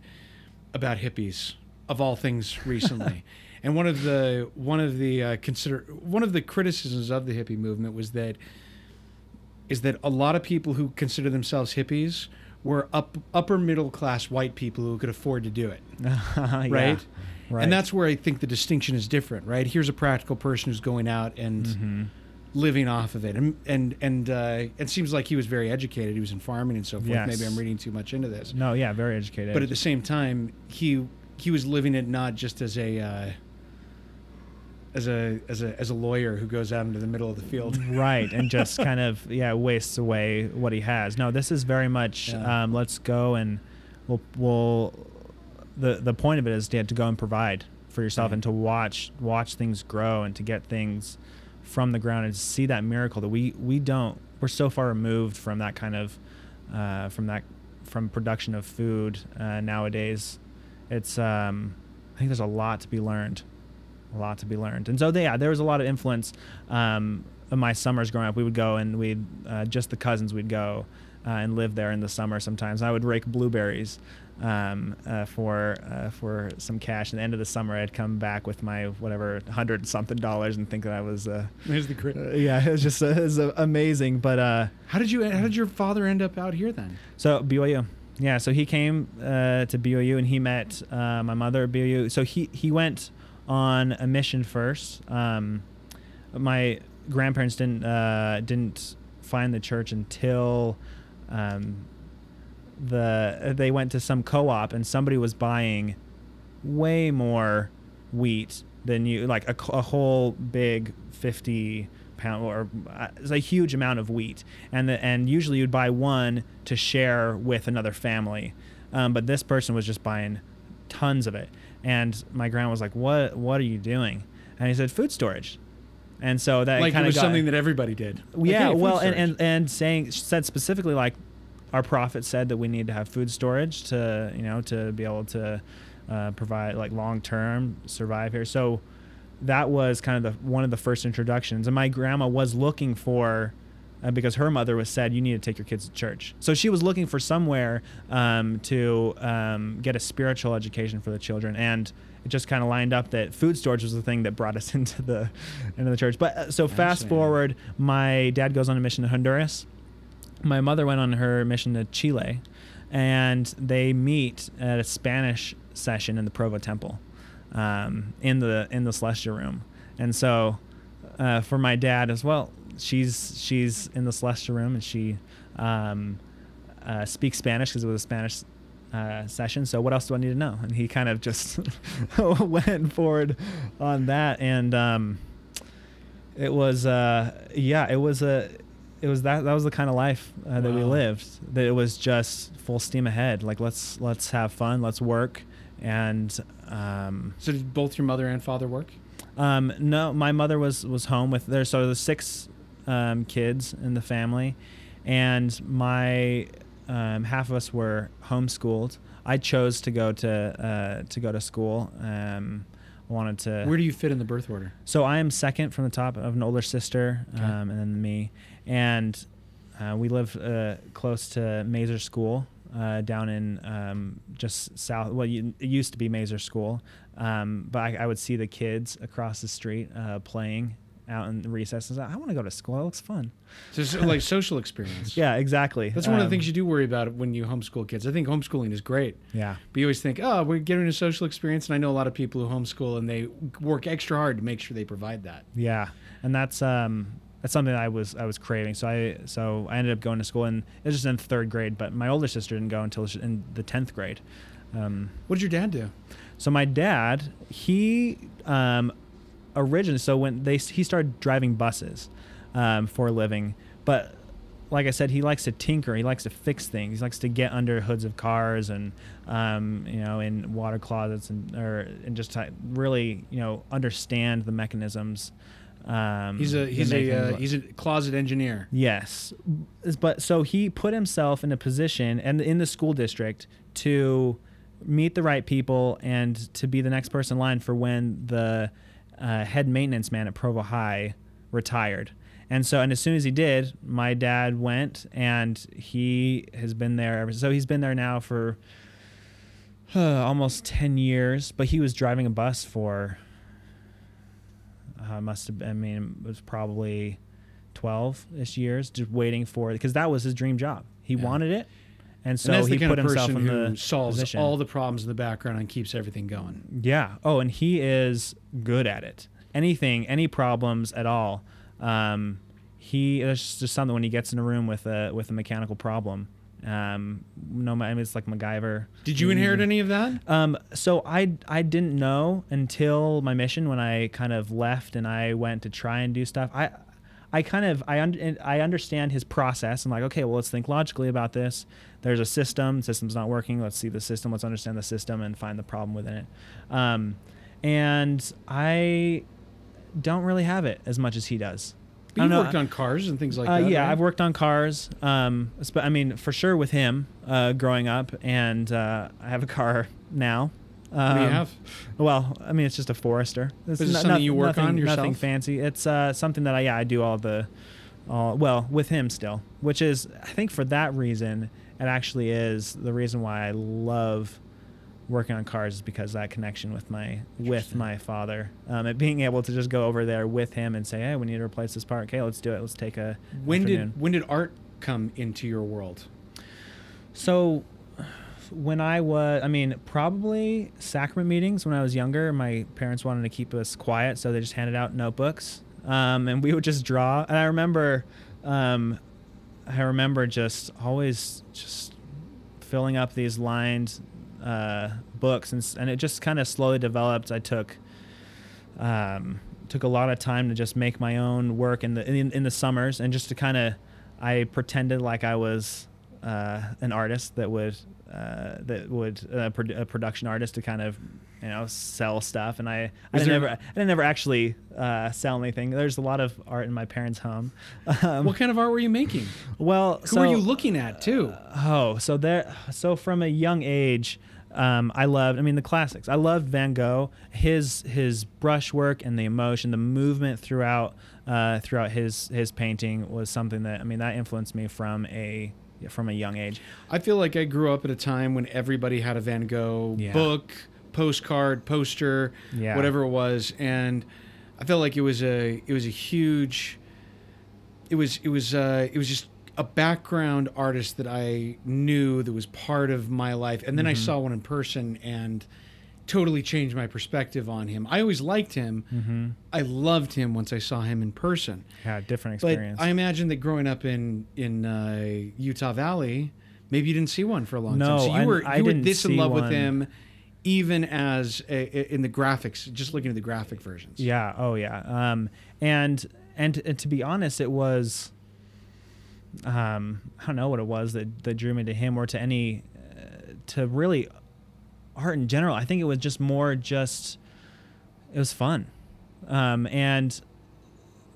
about hippies of all things recently, <laughs> and one of the one of the uh, consider one of the criticisms of the hippie movement was that is that a lot of people who consider themselves hippies were up upper middle class white people who could afford to do it <laughs> Yeah, right? Right. And that's where I think the distinction is different, right? Here's a practical person who's going out and Mhm. Living off of it, and and and uh, it seems like he was very educated. He was in farming and so forth. Yes. Maybe I'm reading too much into this, No, yeah, very educated. but at the same time, he he was living it not just as a uh, as a as a as a lawyer who goes out into the middle of the field. <laughs> right and just kind of yeah wastes away what he has no this is very much Yeah. um, let's go and we'll we'll the the point of it is to, to go and provide for yourself Right. and to watch watch things grow and to get things from the ground and see that miracle that we we don't we're so far removed from that kind of uh, from that from production of food uh, nowadays it's um, I think there's a lot to be learned a lot to be learned. And so, yeah, there was a lot of influence. Um, in my summers growing up, we would go and we'd uh, just the cousins we'd go uh, and live there in the summer sometimes. I would rake blueberries um, uh, for uh, for some cash. At the end of the summer, I'd come back with my whatever hundred something dollars and think that I was. Uh, There's the uh, yeah, <laughs> it was just uh, it was, uh, amazing. But uh, How did you? How did your father end up out here then? so BYU. Yeah, so he came uh, to BYU and he met uh, my mother at BYU. So he he went on a mission first. Um, my grandparents didn't uh, didn't find the church until um, the they went to some co-op and somebody was buying way more wheat than you like a, a whole big 50 pound or uh, it's a huge amount of wheat. And the, and usually you'd buy one to share with another family. Um, but this person was just buying tons of it. And my grandma was like what what are you doing? And he said food storage. And so that like it kind was got, something that everybody did. Yeah, well, and, and and saying said specifically like our prophet said that we need to have food storage to you know to be able to uh, provide like long term survive here. So that was kind of the one of the first introductions, and my grandma was looking for. Uh, because her mother was said you need to take your kids to church, so she was looking for somewhere um, to um, get a spiritual education for the children, and it just kind of lined up that food storage was the thing that brought us <laughs> into the into the church. But uh, so fast forward, my dad goes on a mission to Honduras. My mother went on her mission to Chile, and they meet at a Spanish session in the Provo Temple, um, in the in the Celestial Room. And so, uh, for my dad as well, she's she's in the Celestial Room and she um, uh, speaks Spanish because it was a Spanish uh, session. So what else do I need to know? And he kind of just <laughs> went forward on that, and um, it was uh, yeah, it was a it was that that was the kind of life uh, that we lived. That it was just full steam ahead. Like let's let's have fun, let's work, and um, so did both your mother and father work? um, no, my mother was was home with there. So there's six um, kids in the family, and my um, half of us were homeschooled. I chose to go to uh, to go to school. Um, I wanted to. Where do you fit in the birth order? So I am second from the top of an older sister, Okay. um, and then me, and uh, we live uh, close to Maeser School uh, down in um, just south. Well, you, it used to be Maeser School, um, but I, I would see the kids across the street uh, playing out in the recesses. I want to go to school. It looks fun. So it's like <laughs> social experience. Yeah, exactly. That's one of the Um, things you do worry about when you homeschool kids. I think homeschooling is great. Yeah. But you always think, oh, we're getting a social experience. And I know a lot of people who homeschool and they work extra hard to make sure they provide that. Yeah, and that's um that's something I was I was craving. So I so I ended up going to school, and it was just in third grade. But my older sister didn't go until in the tenth grade. Um, What did your dad do? so my dad, he um, originally so when they he started driving buses um, for a living, but like I said, he likes to tinker. He likes to fix things. He likes to get under hoods of cars and um, you know in water closets and or and just really you know understand the mechanisms. Um, He's a he's a uh, he's a closet engineer. Yes. But so he put himself in a position and in the school district to meet the right people and to be the next person in line for when the uh, head maintenance man at Provo High retired. And so, and as soon as he did, my dad went and he has been there ever. So he's been there now for uh, <sighs> almost 10 years, but he was driving a bus for, uh, must have been, I mean, it was probably 12 ish years just waiting for it because that was his dream job. He Yeah. wanted it. And so and he put himself in the solves position. all the problems in the background and keeps everything going. Yeah. Oh, and he is good at it. Anything, any problems at all. Um, he there's just something when he gets in a room with a with a mechanical problem. Um, no, I mean it's like MacGyver. Did you inherit any of that? Um, so I I didn't know until my mission when I kind of left and I went to try and do stuff. I I kind of I un- I understand his process. I'm like, okay, well let's think logically about this. There's a system. System's not working. Let's see the system. Let's understand the system and find the problem within it. Um, and I don't really have it as much as he does. But don't you know. worked on cars and things like Uh, that. yeah, right? I've worked on cars. Um, I mean, for sure with him uh, growing up, and uh, I have a car now. Um, What do you have? Well, I mean, it's just a Forester. It's Is it no- something noth- you work nothing, on yourself? Nothing fancy. It's uh, something that I yeah I do all the, all well with him still, which is I think for that reason it actually is the reason why I love working on cars is because that connection with my with my father, um, and being able to just go over there with him and say, hey, we need to replace this part. Okay, let's do it. Let's take a When afternoon. did when did art come into your world? So when I was, I mean, probably sacrament meetings when I was younger, my parents wanted to keep us quiet, so they just handed out notebooks, um, and we would just draw. And I remember, um, I remember just always just filling up these lined uh, books, and and it just kind of slowly developed. I took um, took a lot of time to just make my own work in the in, in the summers and just to kind of I pretended like I was uh, an artist that would uh, that would uh, produ- a production artist to kind of you know sell stuff and I I didn't never I didn't never actually uh, sell anything. There's a lot of art in my parents' home. <laughs> Um, what kind of art were you making? well, Who so, were you looking at too? Oh, so there. So from a young age, um, I loved. I mean, the classics. I loved Van Gogh. His his brushwork and the emotion, the movement throughout uh, throughout his his painting was something that I mean that influenced me from a from a young age. I feel like I grew up at a time when everybody had a Van Gogh Yeah. book, postcard, poster, Yeah. whatever it was, and I felt like it was a it was a huge. It was it was uh, it was just a background artist that I knew that was part of my life, and then I saw one in person and totally changed my perspective on him. I always liked him. Mm-hmm. I loved him once I saw him in person. Yeah, different experience. But. I imagine that growing up in in uh, Utah Valley, maybe you didn't see one for a long No, time. So you I- were I you were didn't this in love with him, even as a, in the graphics. Just looking at the graphic versions. Yeah. Oh, yeah. Um, and and and to be honest, it was. Um, I don't know what it was that that drew me to him or to any, uh, to really, art in general. I think it was just more just, it was fun, um, and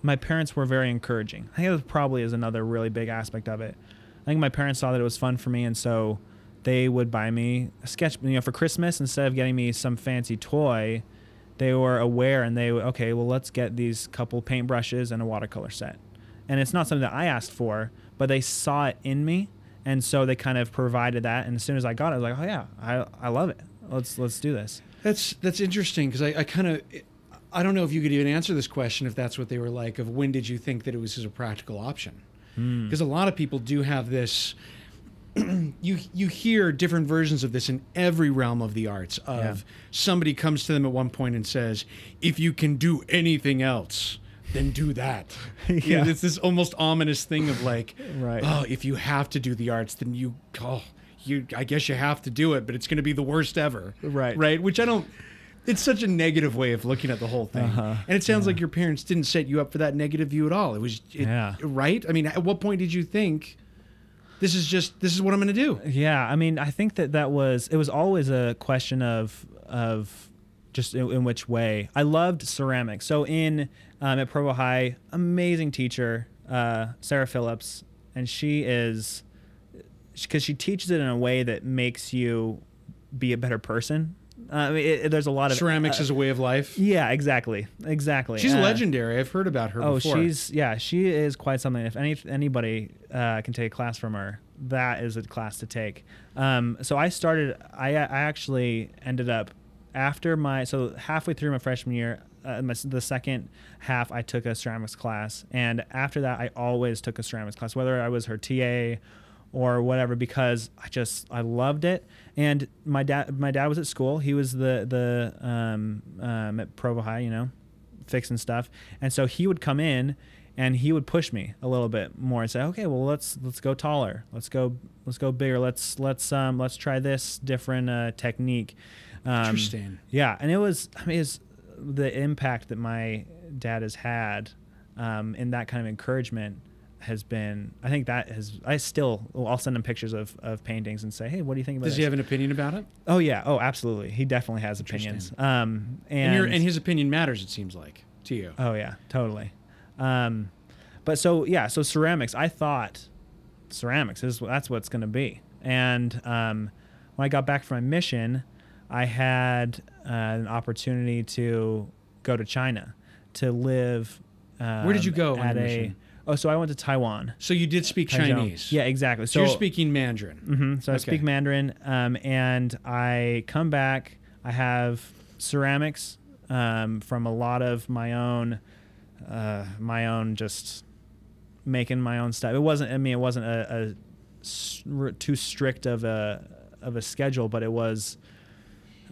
my parents were very encouraging. I think that probably is another really big aspect of it. I think my parents saw that it was fun for me, and so they would buy me a sketch. You know, for Christmas, instead of getting me some fancy toy, they were aware and they okay, well, let's get these couple paintbrushes and a watercolor set. And it's not something that I asked for, but they saw it in me, and so they kind of provided that. And as soon as I got it, I was like, oh yeah, I I love it. Let's let's do this. That's that's interesting because I, I kind of I don't know if you could even answer this question if that's what they were like of when did you think that it was as a practical option hmm. because a lot of people do have this <clears throat> you you hear different versions of this in every realm of the arts of Yeah. somebody comes to them at one point and says if you can do anything else then do that <laughs> yeah Yeah. it's this almost ominous thing of like Right. oh if you have to do the arts then you oh you I guess you have to do it but it's going to be the worst ever Right. right which I don't it's such a negative way of looking at the whole thing Uh-huh. and it sounds like your parents didn't set you up for that negative view at all it was it, Yeah. right i mean at what point did you think this is just this is what i'm going to do Yeah, I mean, I think that that was it was always a question of of just in, in which way. I loved ceramics. So in um, at Provo High, amazing teacher, uh, Sarah Phillips, and she is because she teaches it in a way that makes you be a better person. Uh, I mean, it, it- there's a lot of ceramics uh, is a way of life Yeah, exactly, exactly. she's Uh, legendary i've heard about her Oh, before she's yeah, she is quite something. If any anybody uh, can take a class from her, that is a class to take. Um, so I started. I I actually ended up after my so halfway through my freshman year. Uh, my, the second half, I took a ceramics class, and after that, I always took a ceramics class, whether I was her TA or whatever, because I just I loved it. And my dad, my dad was at school. He was the the um, um, at Provo High, you know, fixing stuff. And so he would come in and he would push me a little bit more and say, "Okay, well let's let's go taller. Let's go let's go bigger. Let's let's um let's try this different uh, technique." Um, Interesting. Yeah, and it was I mean it's the impact that my dad has had um, in that kind of encouragement has been I think that has I still I'll send him pictures of, of paintings and say, "Hey, what do you think about does this?" he have an opinion about it oh yeah, oh absolutely. He definitely has opinions. Um and and, your, and his opinion matters it seems like to you Oh yeah, totally. Um, but so yeah, so ceramics. I thought ceramics is that's what it's going to be. And um, when I got back from my mission, I had uh, an opportunity to go to China to live. Um, Where did you go At your a mission? oh, so I went to Taiwan. so you did speak chinese Yeah, exactly. so, you're speaking mandarin hmm So I Okay. speak Mandarin, um, and I come back. I have ceramics um, from a lot of my own, uh, my own just making my own stuff. It wasn't. I mean, it wasn't a, a too strict of a of a schedule, but it was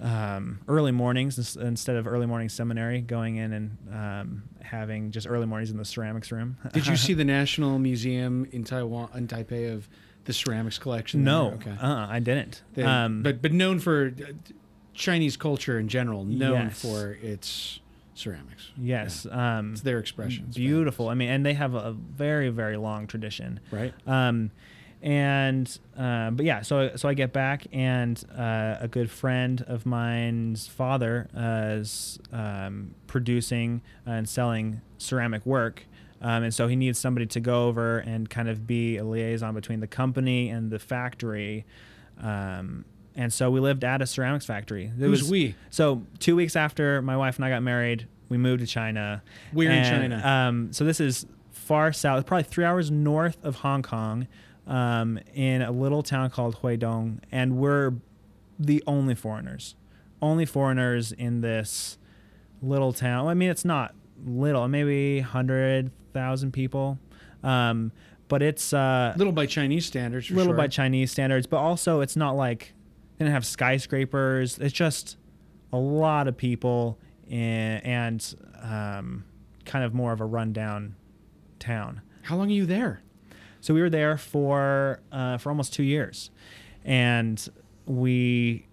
um, early mornings instead of early morning seminary. Going in and um, having just early mornings in the ceramics room. did you see <laughs> the national museum in taiwan in taipei of the ceramics collection there? no, okay uh, I didn't. They- um, but but known for uh, Chinese culture in general, known Yes. for its ceramics. Yes. Um, It's their expression. Beautiful. I mean, and they have a very very long tradition. Right. And uh, but yeah, so so I get back, and uh, a good friend of mine's father uh, is um, producing and selling ceramic work. Um, and so he needs somebody to go over and kind of be a liaison between the company and the factory. Um, and so we lived at a ceramics factory. It Who's we? So two weeks after my wife and I got married, we moved to China. We're in China. Um, so this is far south, probably three hours north of Hong Kong, um, in a little town called Huidong, and we're the only foreigners, only foreigners in this little town. I mean, it's not little, maybe hundred thousand people, um, but it's uh, Little by Chinese standards. Little sure. by Chinese standards, but also it's not like they didn't have skyscrapers. It's just a lot of people and, and um, kind of more of a rundown town. How long are you there? So we were there for uh, for almost two years, and we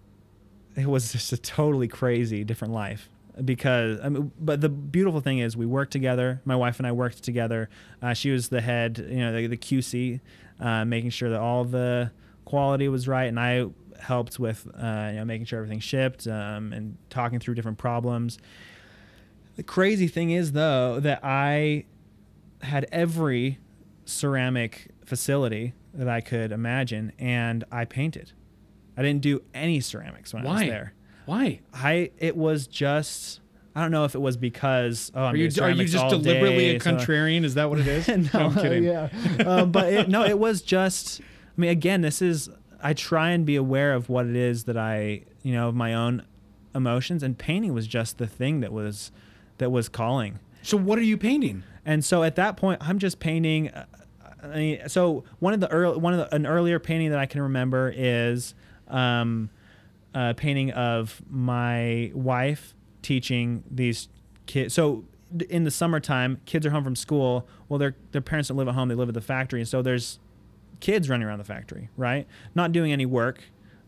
it was just a totally crazy different life because I mean, but the beautiful thing is we worked together. My wife and I worked together. Uh, she was the head, you know, the, the QC, uh, making sure that all the quality was right, and I helped with uh, you know making sure everything shipped um, and talking through different problems. The crazy thing is though that I had every ceramic facility that I could imagine, and I painted. I didn't do any ceramics when I was there. Why? I it was just I don't know if it was because oh I'm Are you are you just deliberately day, a so- contrarian? Is that what it is? <laughs> no, I'm kidding. Yeah, um, but it, no, it was just. I mean, again, this is. I try and be aware of what it is that I, you know, of my own emotions, and painting was just the thing that was, that was calling. So what are you painting? And so at that point, I'm just painting. Mean, so one of the early, one of the, an earlier painting that I can remember is um, a painting of my wife teaching these kids. So in the summertime, kids are home from school. Well, their their parents don't live at home; they live at the factory, and so there's kids running around the factory, right? Not doing any work.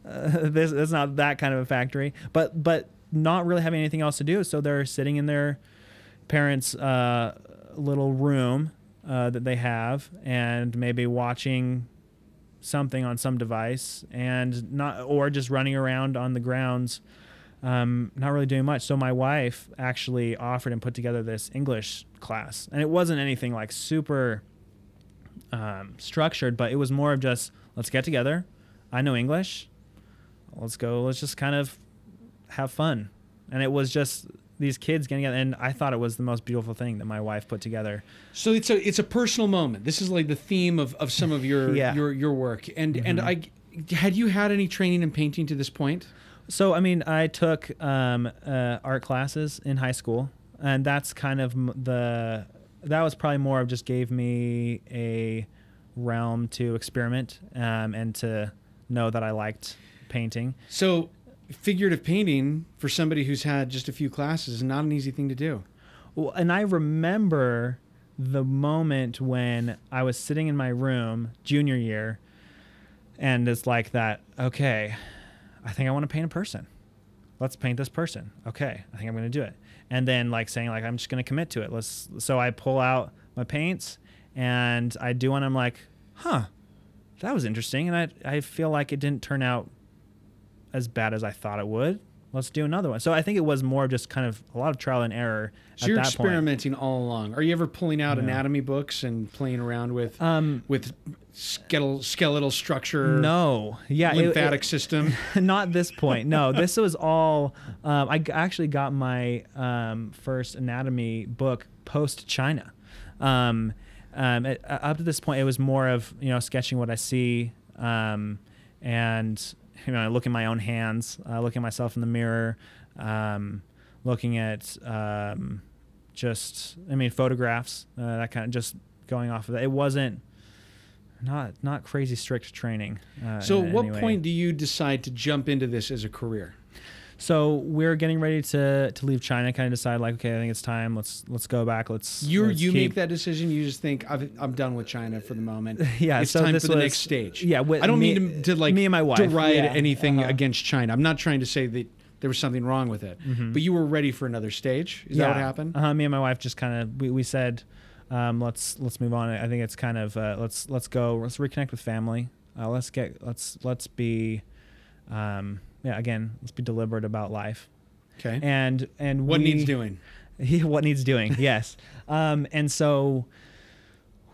Uh, <laughs> this it's not that kind of a factory, but but not really having anything else to do. So they're sitting in their parents' uh, little room uh, that they have, and maybe watching something on some device, and not or just running around on the grounds, um, not really doing much. So my wife actually offered and put together this English class, and it wasn't anything like super um, structured, but it was more of just let's get together. I know English. Let's go. Let's just kind of have fun. And it was just these kids getting together, and I thought it was the most beautiful thing that my wife put together. So it's a it's a personal moment. This is like the theme of, of some of your <laughs> Yeah. your your work. And and I had you had any training in painting to this point? So I mean, I took um, uh, art classes in high school, and that's kind of the that was probably more of just gave me a realm to experiment um, and to know that I liked painting. So figurative painting for somebody who's had just a few classes is not an easy thing to do. Well, and I remember the moment when I was sitting in my room junior year, and it's like that. Okay, I think I want to paint a person. Let's paint this person. Okay, I think I'm going to do it. And then like saying like I'm just going to commit to it. Let's. So I pull out my paints and I do one. I'm like, huh, that was interesting, and I I feel like it didn't turn out as bad as I thought it would. Let's do another one. So I think it was more of just kind of a lot of trial and error. So at you're that point. experimenting all along. Are you ever pulling out anatomy books and playing around with Um, with skeletal skeletal structure? no, yeah, it- lymphatic system. <laughs> not this point. No, this <laughs> was all. Um, I actually got my um, first anatomy book post China. Um, um, it, uh, up to this point, it was more of you know sketching what I see, um, and you know I look in my own hands, uh, looking at myself in the mirror, um, looking at um, just I mean photographs, uh, that kind of just going off of that. It wasn't not not crazy strict training. Uh, So, in what point do you decide to jump into this as a career? So we're getting ready to to leave China. Kind of decide like, okay, I think it's time. Let's let's go back. Let's You let's you keep- make that decision. You just think I've, I'm done with China for the moment. <laughs> Yeah, it's so time this for the was- next stage. yeah, with I don't me- mean to, to like me and my wife, deride yeah, anything uh-huh. against China. I'm not trying to say that there was something wrong with it. Mhm. But you were ready for another stage. Is that what happened? Uh, me and my wife just kind of we, we said, um, let's let's move on. I think it's kind of uh, let's let's go. Let's reconnect with family. Uh, let's get let's let's be, um, yeah. Again, let's be deliberate about life. Okay. And and what we, needs doing? <laughs> what needs doing <laughs> yes um, and so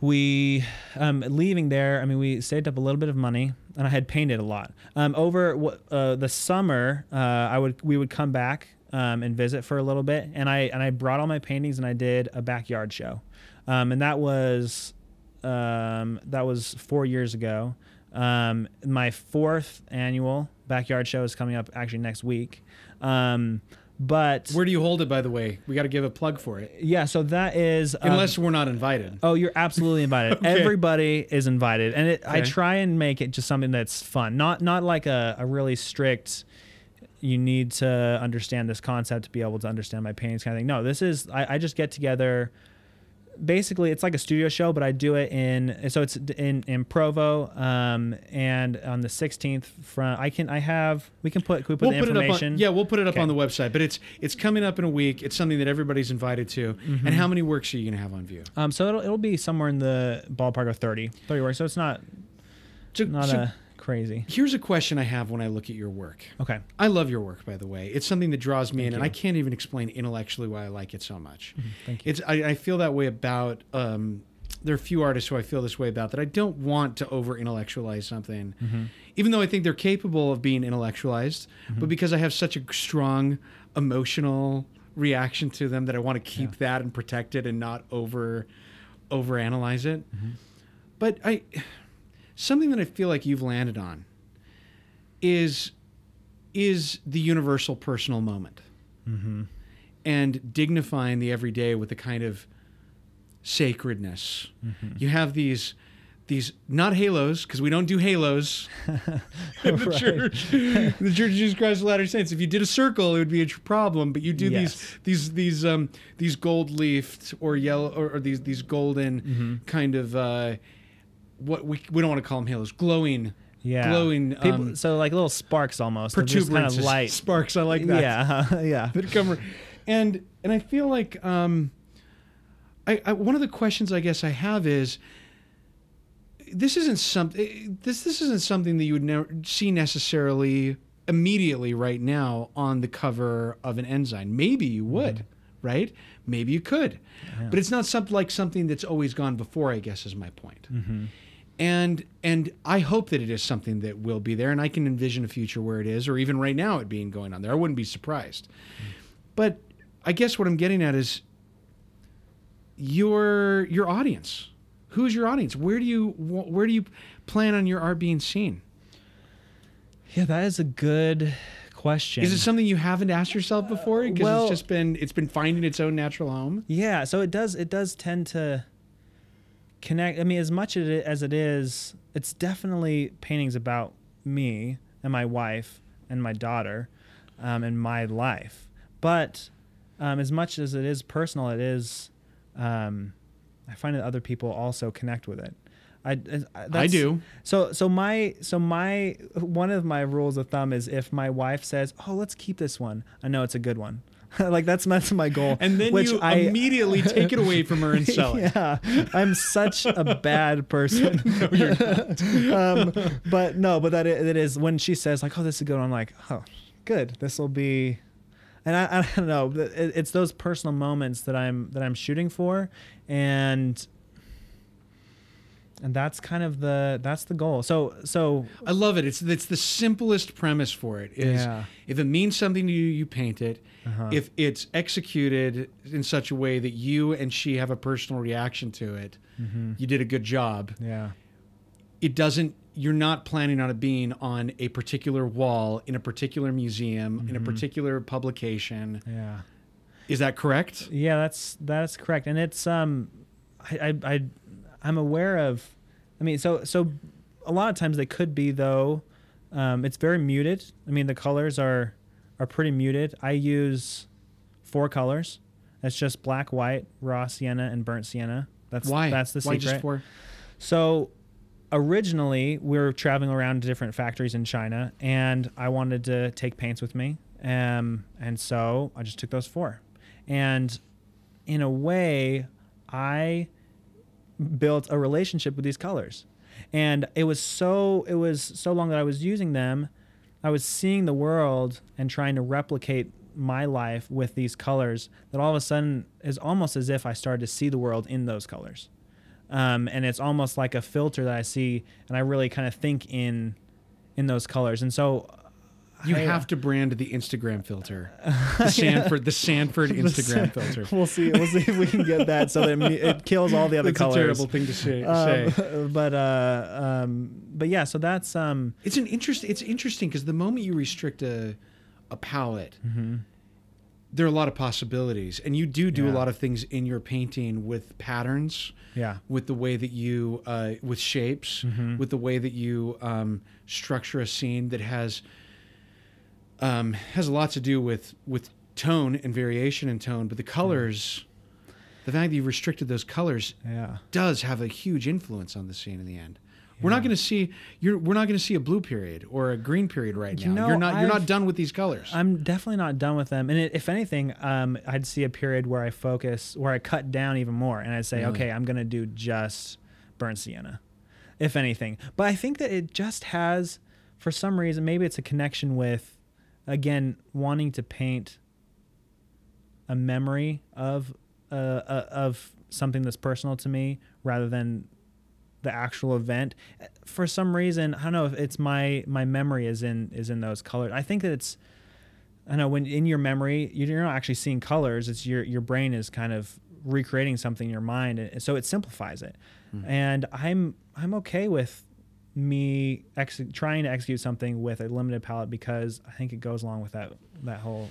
we um, leaving there i mean we saved up a little bit of money and i had painted a lot um, over uh, the summer uh, i would we would come back um, and visit for a little bit and i and i brought all my paintings and i did a backyard show um, and that was um, that was four years ago um, my fourth annual backyard show is coming up actually next week um, but Where do you hold it, by the way? We got to give a plug for it. yeah, so that is um, Unless we're not invited. Oh, you're absolutely invited. <laughs> Okay. Everybody is invited, and it, I try and make it just something that's fun, not not like a, a really strict. You need to understand this concept to be able to understand my paintings kind of thing. No, this is I, I just get together. Basically, it's like a studio show, but I do it in so it's in in Provo, um, and on the 16th front. I can I have we can put can we put we'll the put it up information. on yeah we'll put it up Okay. on the website but it's it's coming up in a week it's something that everybody's invited to Mm-hmm. and how many works are you going to have on view Um, so it'll it'll be somewhere in the ballpark of 30, 30 works. So it's not so, not so a crazy. here's a question i have when i look at your work Okay. i love your work by the way it's something that draws me in and you. i can't even explain intellectually why i like it so much Thank you. it's I, I feel that way about um, there are a few artists who i feel this way about that i don't want to over intellectualize something Mm-hmm. even though i think they're capable of being intellectualized Mm-hmm. but because i have such a strong emotional reaction to them that i want to keep that and protect it and not over over analyze it Mm-hmm. but i something that i feel like you've landed on is is the universal personal moment Mm-hmm. and dignifying the everyday with a kind of sacredness. You have these these not halos because we don't do halos <laughs> in the Right. church. the Church of Jesus Christ of Latter Saints. If you did a circle, it would be a problem. But you do Yes. these these these um these gold leafed or yellow or, or these these golden Mm-hmm. kind of uh what we we don't want to call them halos, glowing Yeah. glowing People, um, so like little sparks almost. They're kind of light. sparks. I like that. Yeah. <laughs> yeah. that come and and I feel like um, I, I one of the questions I guess I have is this isn't something this this isn't something that you would never see necessarily immediately right now on the cover of an Ensign. Maybe you would, right? Maybe you could, but it's not something like something that's always gone before. I guess is my point. And and I hope that it is something that will be there, and I can envision a future where it is, or even right now it being going on there. I wouldn't be surprised. But I guess what I'm getting at is your your audience. Who's your audience? Where do you where do you plan on your art being seen? Yeah, that is a good question. Is it something you haven't asked yourself before? Because well- it's just been it's been finding its own natural home. Yeah, so it does it does tend to connect. I mean, as much as it, as it is, it's definitely paintings about me and my wife and my daughter um, and my life. But um, as much as it is personal, it is. Um, I find that other people also connect with it. I, I, I do. So so my so my one of my rules of thumb is if my wife says, "Oh, let's keep this one," I know it's a good one. <laughs> like that's that's my goal. And then which you I, immediately <laughs> take it away from her and sell it. yeah, I'm such a <laughs> bad person. No, you're um, but no, but that it, it is when she says like, "Oh, this is good," I'm like, "Oh, good. This will be." And I, I don't know. It, it's those personal moments that I'm that I'm shooting for, and and that's kind of the that's the goal. So so I love it. It's it's the simplest premise for it. Is Yeah. if it means something to you, you paint it. Uh-huh. If it's executed in such a way that you and she have a personal reaction to it, Mm-hmm. you did a good job. yeah. It doesn't. You're not planning on it being on a particular wall in a particular museum in a Mm-hmm. particular publication. Yeah. Is that correct? Yeah, that's that's correct, and it's um, I I, I I'm aware of, I mean, so so a lot of times they could be though, um, it's very muted. I mean, the colors are are pretty muted. I use four colors. It's just black, white, raw sienna, and burnt sienna. That's Why? That's the Why secret. just for? So originally we were traveling around to different factories in China and I wanted to take paints with me Um, and so I just took those four. And in a way, I built a relationship with these colors. And it was so it was so long that I was using them, I was seeing the world and trying to replicate my life with these colors that all of a sudden is almost as if I started to see the world in those colors. Um, and it's almost like a filter that I see, and I really kind of think in in those colors. And so You I, uh, have to brand the Instagram filter, <laughs> the Sanford, the Sanford <laughs> Instagram filter. We'll see. We'll see if we can get that so that it <laughs> kills all the other That's colors. a terrible thing to say. Um, but uh, um, but yeah. So that's um, It's an interest. It's interesting because the moment you restrict a a palette, there are a lot of possibilities, and you do do a lot of things in your painting with patterns, yeah, with the way that you uh, with shapes, with the way that you um, structure a scene that has um, has a lot to do with with tone and variation in tone, but the colors. The fact that you restricted those colors yeah. does have a huge influence on the scene in the end. We're not going to see you're we're not going to see a blue period or a green period right now. You know, you're not you're not done with these colors. I'm definitely not done with them. And it, if anything, um, I'd see a period where I focus, where I cut down even more, and I'd say, Really? okay, I'm gonna do just burnt sienna, if anything. But I think that it just has, for some reason, maybe it's a connection with, again, wanting to paint a memory of uh, uh, of something that's personal to me rather than the actual event. For some reason i don't know if it's my my memory is in is in those colors. I think that it's i know when in your memory you're not actually seeing colors. It's your your brain is kind of recreating something in your mind and so it simplifies it. And i'm i'm okay with me ex- trying to execute something with a limited palette because i think it goes along with that that whole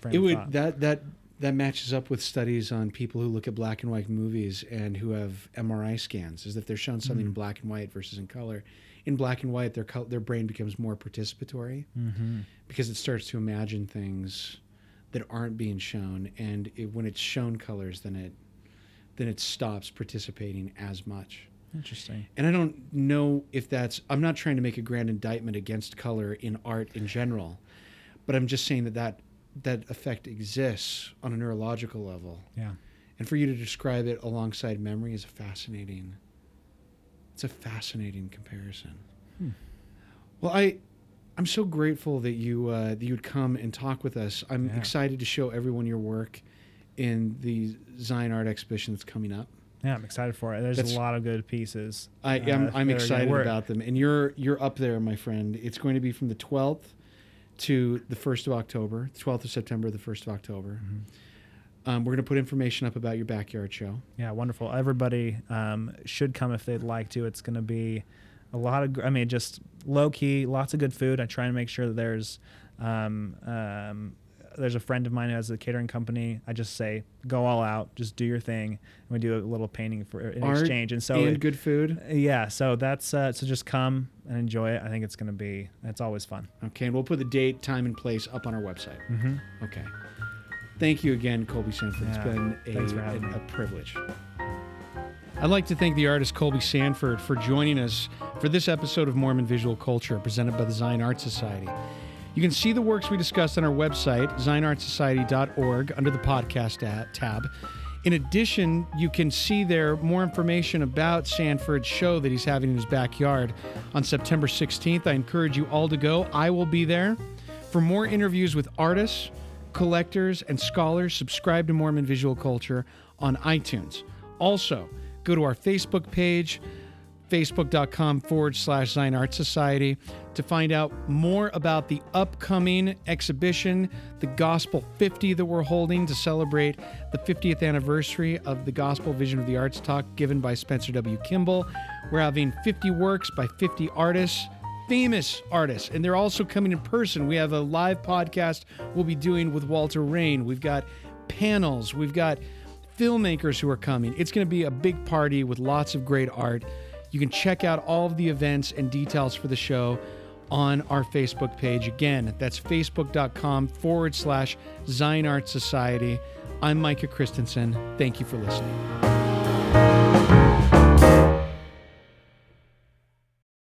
frame it of would thought. that that that matches up with studies on people who look at black and white movies and who have MRI scans. Is that they're shown something in black and white versus in color. In black and white, their col- their brain becomes more participatory mm-hmm. because it starts to imagine things that aren't being shown, and it, when it's shown colors, then it then it stops participating as much. Interesting And I don't know if that's, I'm not trying to make a grand indictment against color in art in general, but I'm just saying that that, that effect exists on a neurological level. yeah And for you to describe it alongside memory is a fascinating, it's a fascinating comparison. Hmm. Well, I, I'm so grateful that you, uh, that you would come and talk with us. I'm Yeah. excited to show everyone your work in the Zion Art exhibition that's coming up. Yeah i'm excited for it there's That's- a lot of good pieces I uh, am that I'm excited about them, and you're you're up there, my friend. It's going to be from the 12th to the 1st of October, 12th of September, the 1st of October. Mm-hmm. Um, we're going to put information up about your backyard show. Yeah, wonderful. Everybody um, should come if they'd like to. It's going to be a lot of, I mean, just low key, lots of good food. I try and make sure that there's, um, um, there's a friend of mine who has a catering company. I just say, go all out, just do your thing. And we do a little painting for in Art exchange. And so, and it- good food. yeah, so that's, uh, so just come and enjoy it. I think it's going to be, it's always fun. Okay, and we'll put the date, time, and place up on our website. Mm-hmm. Okay. Thank you again, Colby Sanford. Yeah, it's been a, thanks for having a, me. a privilege. I'd like to thank the artist Colby Sanford for joining us for this episode of Mormon Visual Culture presented by the Zion Art Society. You can see the works we discussed on our website, zionartsociety.org, under the podcast tab. In addition, you can see there more information about Sanford's show that he's having in his backyard on September 16th. I encourage you all to go. I will be there. For more interviews with artists, collectors, and scholars, subscribe to Mormon Visual Culture on iTunes. Also, go to our Facebook page, facebook.com forward slash Zion Art Society, to find out more about the upcoming exhibition, the Gospel 50 that we're holding to celebrate the 50th anniversary of the Gospel Vision of the Arts talk given by Spencer W. Kimball. We're having 50 works by 50 artists famous artists, and they're also coming in person. We have a live podcast we'll be doing with Walter Rane. We've got panels, we've got filmmakers who are coming. It's going to be a big party with lots of great art. You can check out all of the events and details for the show on our Facebook page. Again, that's facebook.com forward slash Zion Art Society. I'm Micah Christensen. Thank you for listening.